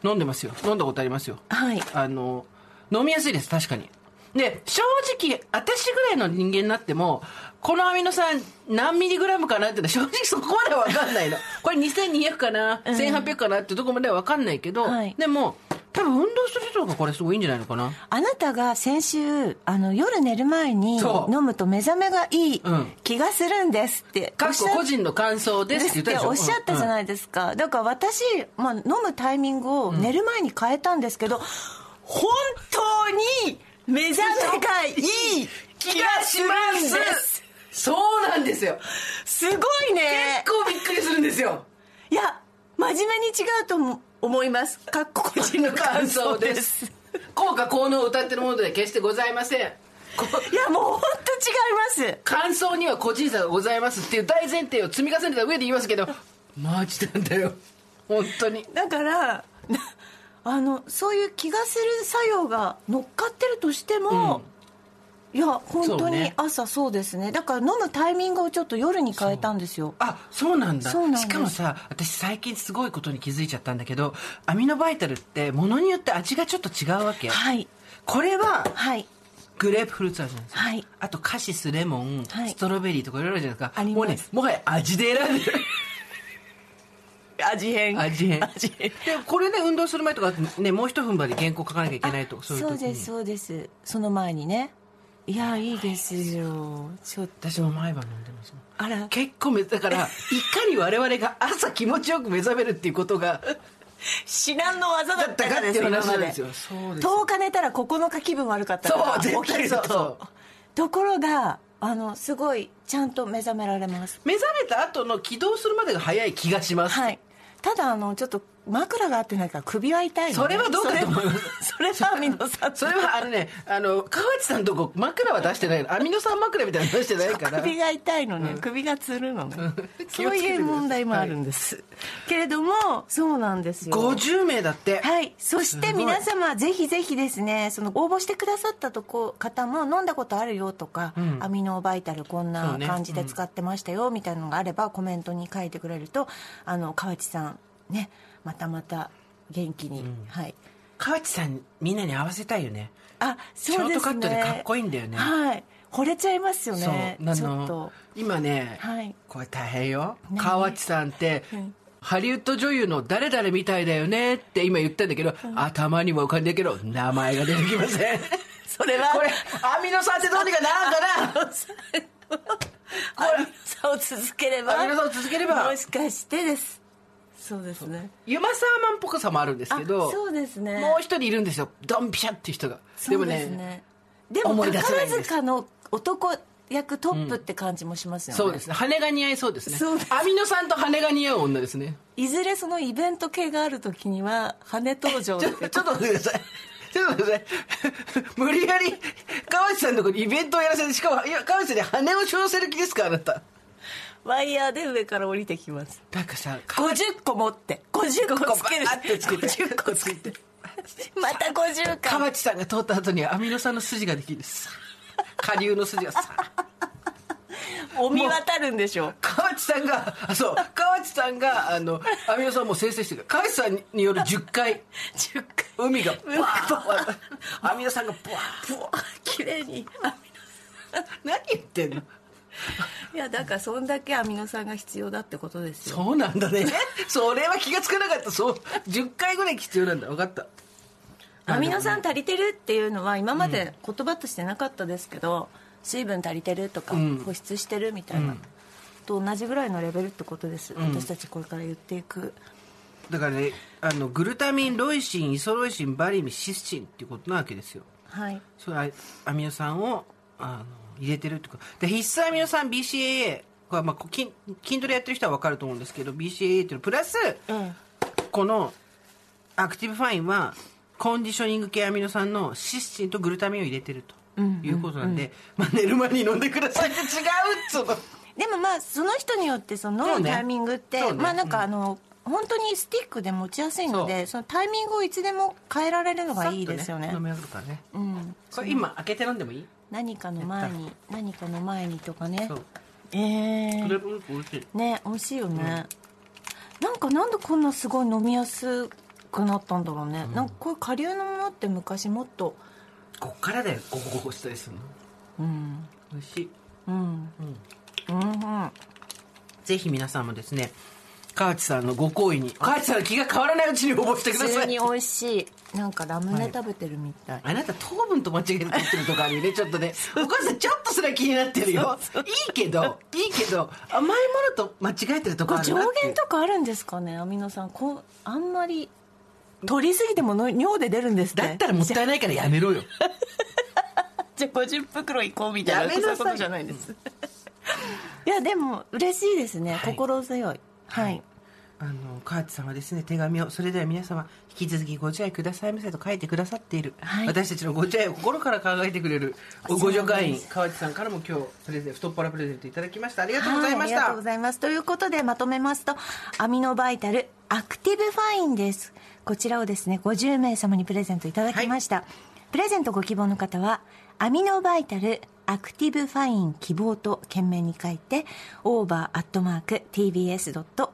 飲んでますよ。飲んだことありますよ。はい。あの飲みやすいです。確かにで正直私ぐらいの人間になってもこのアミノ酸何ミリグラムかなって正直そこまでは分かんないの。*laughs* これ2200かな、1800かなってとこまでは分かんないけど、はい。でも多分運動する人がこれすごいいいんじゃないのかな。あなたが先週あの夜寝る前に飲むと目覚めがいいうん。気がするんですってかっこ個っ人の感想ですっておっしゃったじゃないですか、だから私、まあ、飲むタイミングを寝る前に変えたんですけど、*laughs* 本当に目覚めがいい気がするんです。そうなんですよ。すごいね。結構びっくりするんですよ。いや真面目に違うとも思います。かっこ個人の感感想です。す。効果効能を歌ってるものでは決してございません。こいやもう本当違います。感想には個人差がございますっていう大前提を積み重ねた上で言いますけどマジなんだよ。本当に。だからなあのそういう気がする作用が乗っかってるとしても、いや本当に朝そうですね。だから飲むタイミングをちょっと夜に変えたんですよ。あそうなんだ。しかもさ私最近すごいことに気づいちゃったんだけどアミノバイタルってものによって味がちょっと違うわけ。はい。これははい。グレープフルーツ味なんですよ、はい。あとカシスレモン、はい。ストロベリーとかいろいろあるじゃないですか。あります。もうねもはや味で選んでる味変。味変。味変。でこれで運動する前とかねもう一踏ん張り原稿書かなきゃいけないとそういう時にそうですそうです。その前にね。いやいいですよ。ちょっと私も毎晩飲んでますあら。結構めだからいかに我々が朝気持ちよく目覚めるっていうことが至難の技だったかだったかっていう今まで話なんですよ。そうです。10日寝たら9日気分悪かったからそう。起きると。ところがあのすごいちゃんと目覚められます。目覚めた後の起動するまでが早い気がします、はいただあのちょっと枕が合ってないから首は痛いの、ね、それはどうかと思います。それはそれはアミノ酸それはあのねあの河内さんのとこ枕は出してないの。アミノ酸枕みたいなの出してないから。首が痛いのね、首がつるのね、そういう問題もあるんです、けれどもそうなんですよ。50名だって。はい、そして皆様ぜひぜひですねその応募してくださったとこ方も飲んだことあるよとか、ん。アミノバイタルこんな感じで使ってましたよみたいなのがあればコメントに書いてくれるとあの河内さんねまたまた元気に、はい。河内さんみんなに合わせたいよね。あそうですね。ショートカットでかっこいいんだよね。はい。惚れちゃいますよね。そう。あちょっのと。今ね、はい。これ大変よ、何河内さんって、うん。ハリウッド女優の誰々みたいだよねって今言ったんだけど、頭にも浮かんでるけど、名前が出てきません。*laughs* それは？これ、アミノ酸ってどうにかならんかな。*laughs* アミノ酸を続ければアミノ酸を続ければ。もしかしてですそうですねユマサーマンっぽさもあるんですけど、あそうですねもう一人いるんですよ。ドンピシャっていう人が。でもね、ねでも宝塚の男役トップって感じもしますよね、そうですね。羽が似合いそうですね。そうですアミノ酸と羽が似合う女ですね。いずれそのイベント系がある時には羽登場ちょってちょっと待ってください。ちょっと待ってください。無理やり、川内さんのとこにイベントをやらせて、しかも、いや、川内さんに羽を背負わせる気ですか、あなた。ワイヤーで上から降りてきます。なんかさ、50個持って50個つける。ってつけて。50個つけて。*laughs* また50個。川内さんが通った後にはアミノ酸の筋ができるんです。下流の筋がさ。お見渡るんでしょ川内さんが、あ、そう、川内さんが、あの、アミノ酸をもう生成してる。川内さんによる10回、10回。海が、バーッ。アミノ酸がバーッ。ブワー綺麗に何言ってんの？*laughs* いやだからそんだけアミノ酸が必要だってことですよそうなんだね。それは気がつかなかった。そう、10回ぐらい必要なんだ。分かった。*laughs* アミノ酸足りてるっていうのは今まで言葉としてなかったですけど、水分足りてるとかん保湿してるみたいな、と同じぐらいのレベルってことです、ん私たちこれから言っていくだからね、あの、グルタミン、ロイシン、イソロイシン、バリン、シスチンっていうことなわけですよ。はいそれはアミノ酸をあの入れてるってことで必須アミノ酸 BCAA これはまあこ筋筋トレやってる人は分かると思うんですけど BCAA っていうの。プラスうん。このアクティブファインはコンディショニング系アミノ酸のシスチンとグルタミンを入れてると。いうことなんで、まあ、寝る前に飲んでくださいって違うっつうの。でもまあその人によってそのそうね。タイミングって、そうね。まあなんかあの、本当にスティックで持ちやすいのでそのタイミングをいつでも変えられるのがいいですよね。うん、これ今開けて飲んでもいい？何かの前に何かの前にとかね。そう。ええー。プフルーツ美味しい。ね美味しいよね、なんかなんでこんなすごい飲みやすくなったんだろうね、なんかこういう顆粒のものって昔もっと。こっからだよ。ゴゴゴゴしたりするのうん美味しいうんうんうんぜひ皆さんもですね河内さんのご好意に。河内さんの気が変わらないうちに応募してください。普通に美味しいなんかラムネ食べてるみたい、あなた糖分と間違えててるとかあるよね *laughs* ちょっとねお母さんちょっとそれは気になってるよ。いいけどいいけど甘いものと間違えてるとここれ上あるなって限とかあるんですかねアミノ酸こうあんまり取りすぎてもの尿で出るんですねだったらもったいないからやめろよ。*laughs* じゃあ50袋いこうみたいなやめなさい。そういうことじゃないです。いやでも嬉しいですね、はい。心強いはい、あの河内さんはですね手紙をそれでは皆様引き続きご自愛くださいませと書いてくださっている、はい。私たちのご自愛を心から考えてくれるご助会員河内さんからも今日プレゼン太っ腹プレゼントいただきました。ありがとうございました、はありがとうございます。ということでまとめますとアミノバイタルアクティブファインです。こちらをですね50名様にプレゼントいただきました、プレゼントご希望の方はアミノバイタルアクティブファイン希望と件名に書いて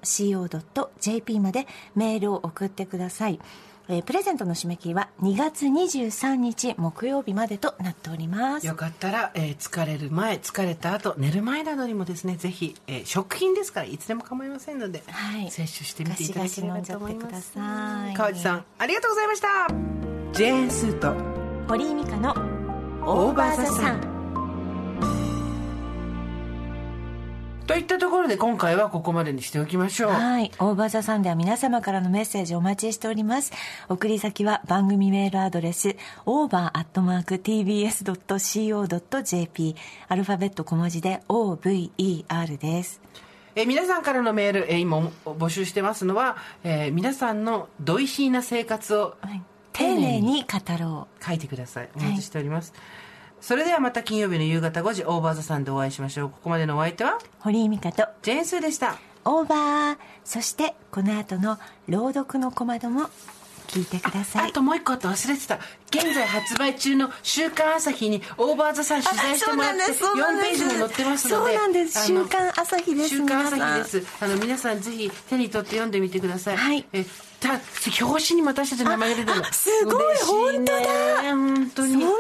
over.tbs.co.jp までメールを送ってください。えープレゼントの締め切りは2月23日木曜日までとなっております。よかったら、えー疲れる前疲れた後寝る前などにもですねぜひ、えー食品ですからいつでも構いませんので、はい。摂取してみていただければと思います。河内さんありがとうございました。ジェーンスーと堀井美香のオーバーザさんといったところで今回はここまでにしておきましょう。はい。オーバーザさんでは皆様からのメッセージお待ちしております。送り先は番組メールアドレス、over.tbs.co.jp、アルファベット小文字で over です。えー皆さんからのメール、えー今募集してますのは、えー皆さんのドイヒーな生活をはい。丁寧に語ろ書いてください。お待ちしております、それではまた金曜日の夕方5時オーバーザさんでお会いしましょう。ここまでのお相手は？う。堀井美香とジェーンスーでした。オーバー。そして、この後の朗読の小窓も聞いてください。あともう一個あと忘れてた。現在発売中の「週刊朝日」にオーバーザさん取材してもらってあそうなん4です。ページも載ってますのでそうなんです。週刊朝日です週刊朝皆さん日です。あの皆さんぜひ手に取って読んでみてください。はい。えた表紙にも私たちの名前が出てるの。すごい本当だ。本当に。本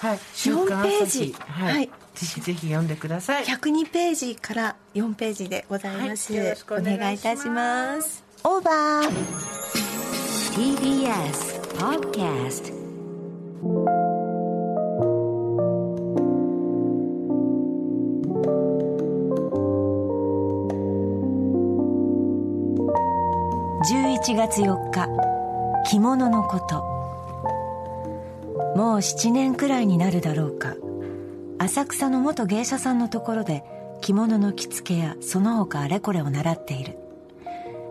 当だ。はい、週刊朝日。4ページ。はい、はい。ぜひぜひ読んでください。102ページから4ページでございます。はい。よろしくお願いいたします。オーバー。TBS Podcast 11月4日着物のこと。もう7年くらいになるだろうか。浅草の元芸者さんのところで着物の着付けやその他あれこれを習っている。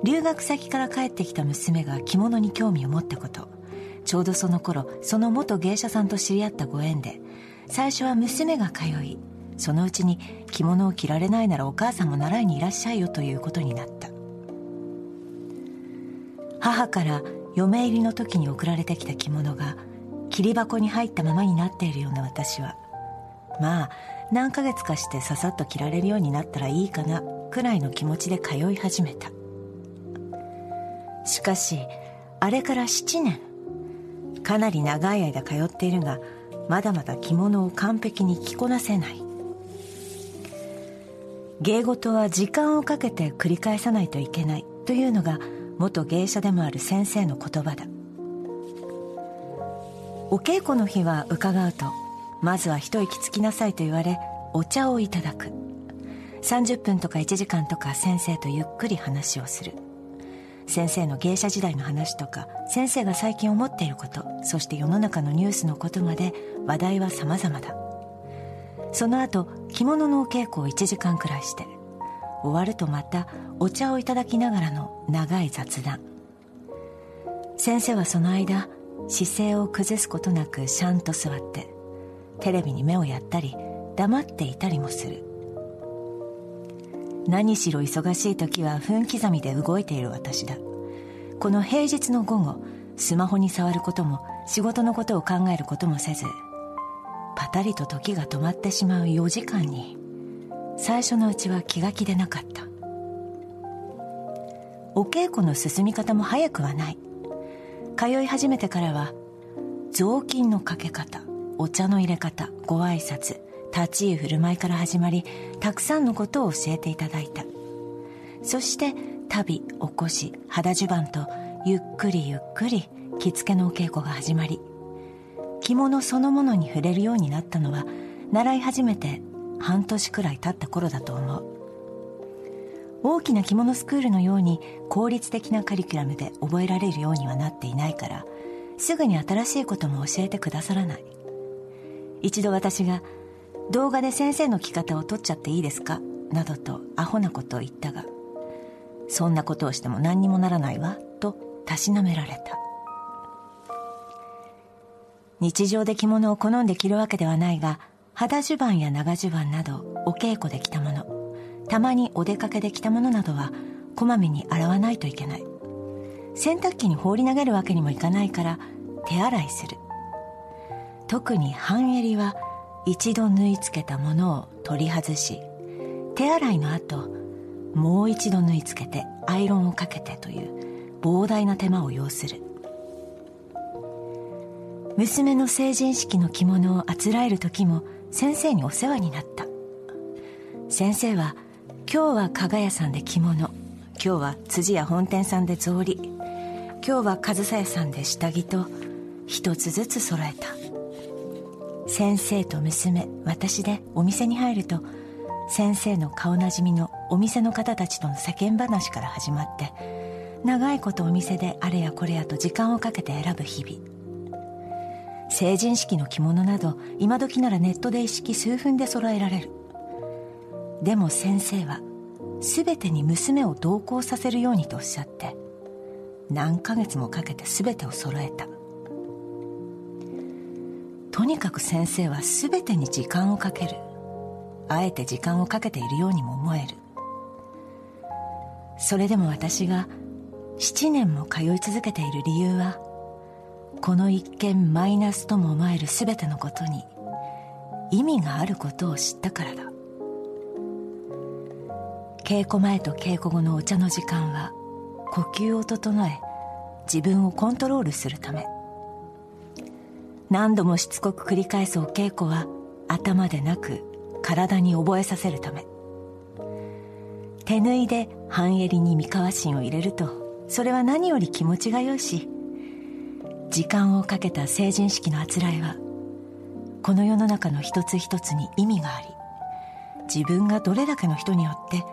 留学先から帰ってきた娘が着物に興味を持ったこと。ちょうどその頃その元芸者さんと知り合ったご縁で最初は娘が通いそのうちに着物を着られないならお母さんも習いにいらっしゃいよということになった。母から嫁入りの時に送られてきた着物が切り箱に入ったままになっているような私はまあ何ヶ月かしてささっと着られるようになったらいいかなくらいの気持ちで通い始めた。しかしあれから7年かなり長い間通っているがまだまだ着物を完璧に着こなせない。芸事は時間をかけて繰り返さないといけないというのが元芸者でもある先生の言葉だ。お稽古の日は伺うとまずは一息つきなさいと言われお茶をいただく。30分とか1時間とか先生とゆっくり話をする。先生の芸者時代の話とか先生が最近思っていることそして世の中のニュースのことまで話題は様々だ。その後着物のお稽古を1時間くらいして終わるとまたお茶をいただきながらの長い雑談。先生はその間姿勢を崩すことなくシャンと座ってテレビに目をやったり黙っていたりもする。何しろ忙しい時は分刻みで動いている私だ。この平日の午後スマホに触ることも仕事のことを考えることもせずパタリと時が止まってしまう4時間に。最初のうちは気が気でなかった。お稽古の進み方も早くはない。通い始めてからは雑巾のかけ方お茶の入れ方ご挨拶立ち居振る舞いから始まりたくさんのことを教えていただいた。そして旅起こし肌襦袢とゆっくりゆっくり着付けのお稽古が始まり着物そのものに触れるようになったのは習い始めて半年くらい経った頃だと思う。大きな着物スクールのように効率的なカリキュラムで覚えられるようにはなっていないからすぐに新しいことも教えてくださらない。一度私が動画で先生の着方を撮っちゃっていいですか？などとアホなことを言ったがそんなことをしても何にもならないわとたしなめられた。日常で着物を好んで着るわけではないが肌襦袢や長襦袢などお稽古で着たもの。たまにお出かけで着たものなどはこまめに洗わないといけない。洗濯機に放り投げるわけにもいかないから手洗いする。特に半襟は一度縫い付けたものを取り外し手洗いの後もう一度縫い付けてアイロンをかけてという膨大な手間を要する。娘の成人式の着物をあつらえる時も先生にお世話になった。先生は今日は加賀屋さんで着物。今日は辻屋本店さんで草履。今日は上総屋さんで下着と一つずつ揃えた。先生と娘私でお店に入ると先生の顔なじみのお店の方たちとの世間話から始まって長いことお店であれやこれやと時間をかけて選ぶ日々。成人式の着物など今時ならネットで一式数分で揃えられる。でも先生は全てに娘を同行させるようにとおっしゃって何ヶ月もかけて全てを揃えた。とにかく先生は全てに時間をかける。あえて時間をかけているようにも思える。それでも私が7年も通い続けている理由はこの一見マイナスとも思える全てのことに意味があることを知ったからだ。稽古前と稽古後のお茶の時間は呼吸を整え自分をコントロールするため。何度もしつこく繰り返すお稽古は頭でなく体に覚えさせるため。手縫いで半襟に三河芯を入れるとそれは何より気持ちがよいし時間をかけた成人式のあつらえはこの世の中の一つ一つに意味があり自分がどれだけの人によって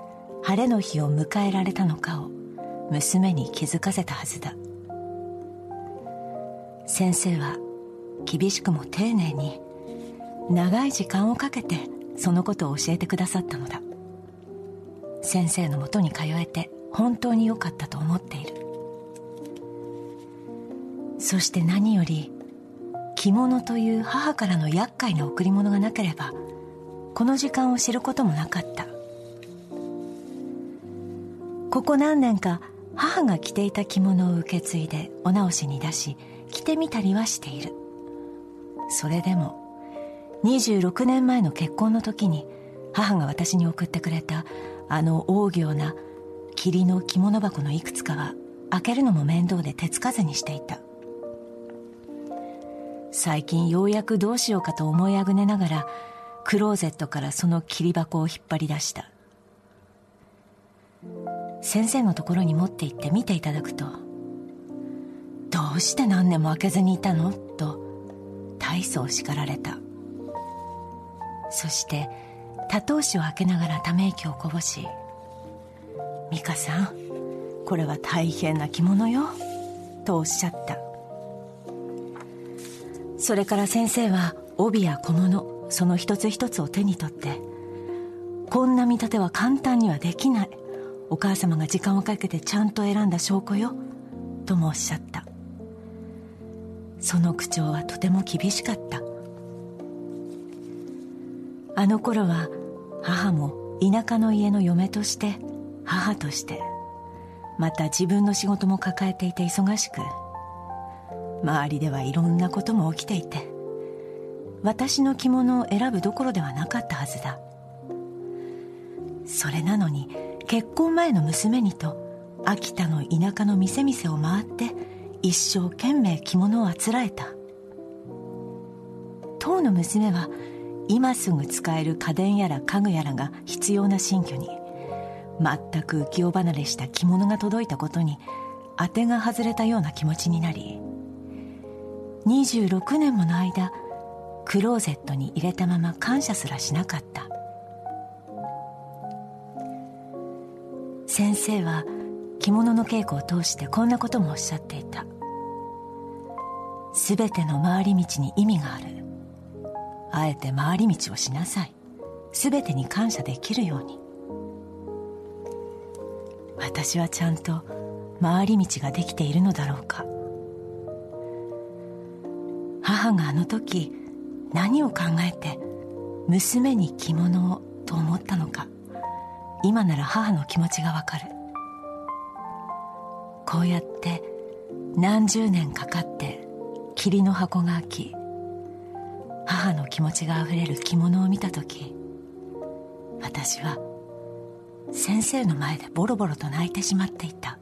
晴れの日を迎えられたのかを娘に気づかせたはずだ。先生は厳しくも丁寧に長い時間をかけてそのことを教えてくださったのだ。先生のもとに通えて本当に良かったと思っている。そして何より着物という母からの厄介な贈り物がなければこの時間を知ることもなかった。ここ何年か母が着ていた着物を受け継いでお直しに出し着てみたりはしている。それでも26年前の結婚の時に母が私に送ってくれたあの大行な霧の着物箱のいくつかは開けるのも面倒で手つかずにしていた。最近ようやくどうしようかと思いあぐねながらクローゼットからその切り箱を引っ張り出した。先生のところに持って行って見ていただくと「どうして何年も開けずにいたの?」と大層叱られた。そして多頭紙を開けながらため息をこぼし「美香さんこれは大変な着物よ」とおっしゃった。それから先生は帯や小物その一つ一つを手に取ってこんな見立ては簡単にはできないお母様が時間をかけてちゃんと選んだ証拠よともおっしゃった。その口調はとても厳しかった。あの頃は母も田舎の家の嫁として母としてまた自分の仕事も抱えていて忙しく周りではいろんなことも起きていて私の着物を選ぶどころではなかったはずだ。それなのに結婚前の娘にと秋田の田舎の店々を回って一生懸命着物をあつらえた。当の娘は今すぐ使える家電やら家具やらが必要な新居に全く浮世離れした着物が届いたことに当てが外れたような気持ちになり26年もの間クローゼットに入れたまま感謝すらしなかった。先生は着物の稽古を通してこんなこともおっしゃっていた。全ての回り道に意味がある。あえて回り道をしなさい。全てに感謝できるように。私はちゃんと回り道ができているのだろうか。母があの時何を考えて娘に着物をと思ったのか。今なら母の気持ちがわかる。こうやって何十年かかって霧の箱が開き母の気持ちがあふれる着物を見た時私は先生の前でボロボロと泣いてしまっていた。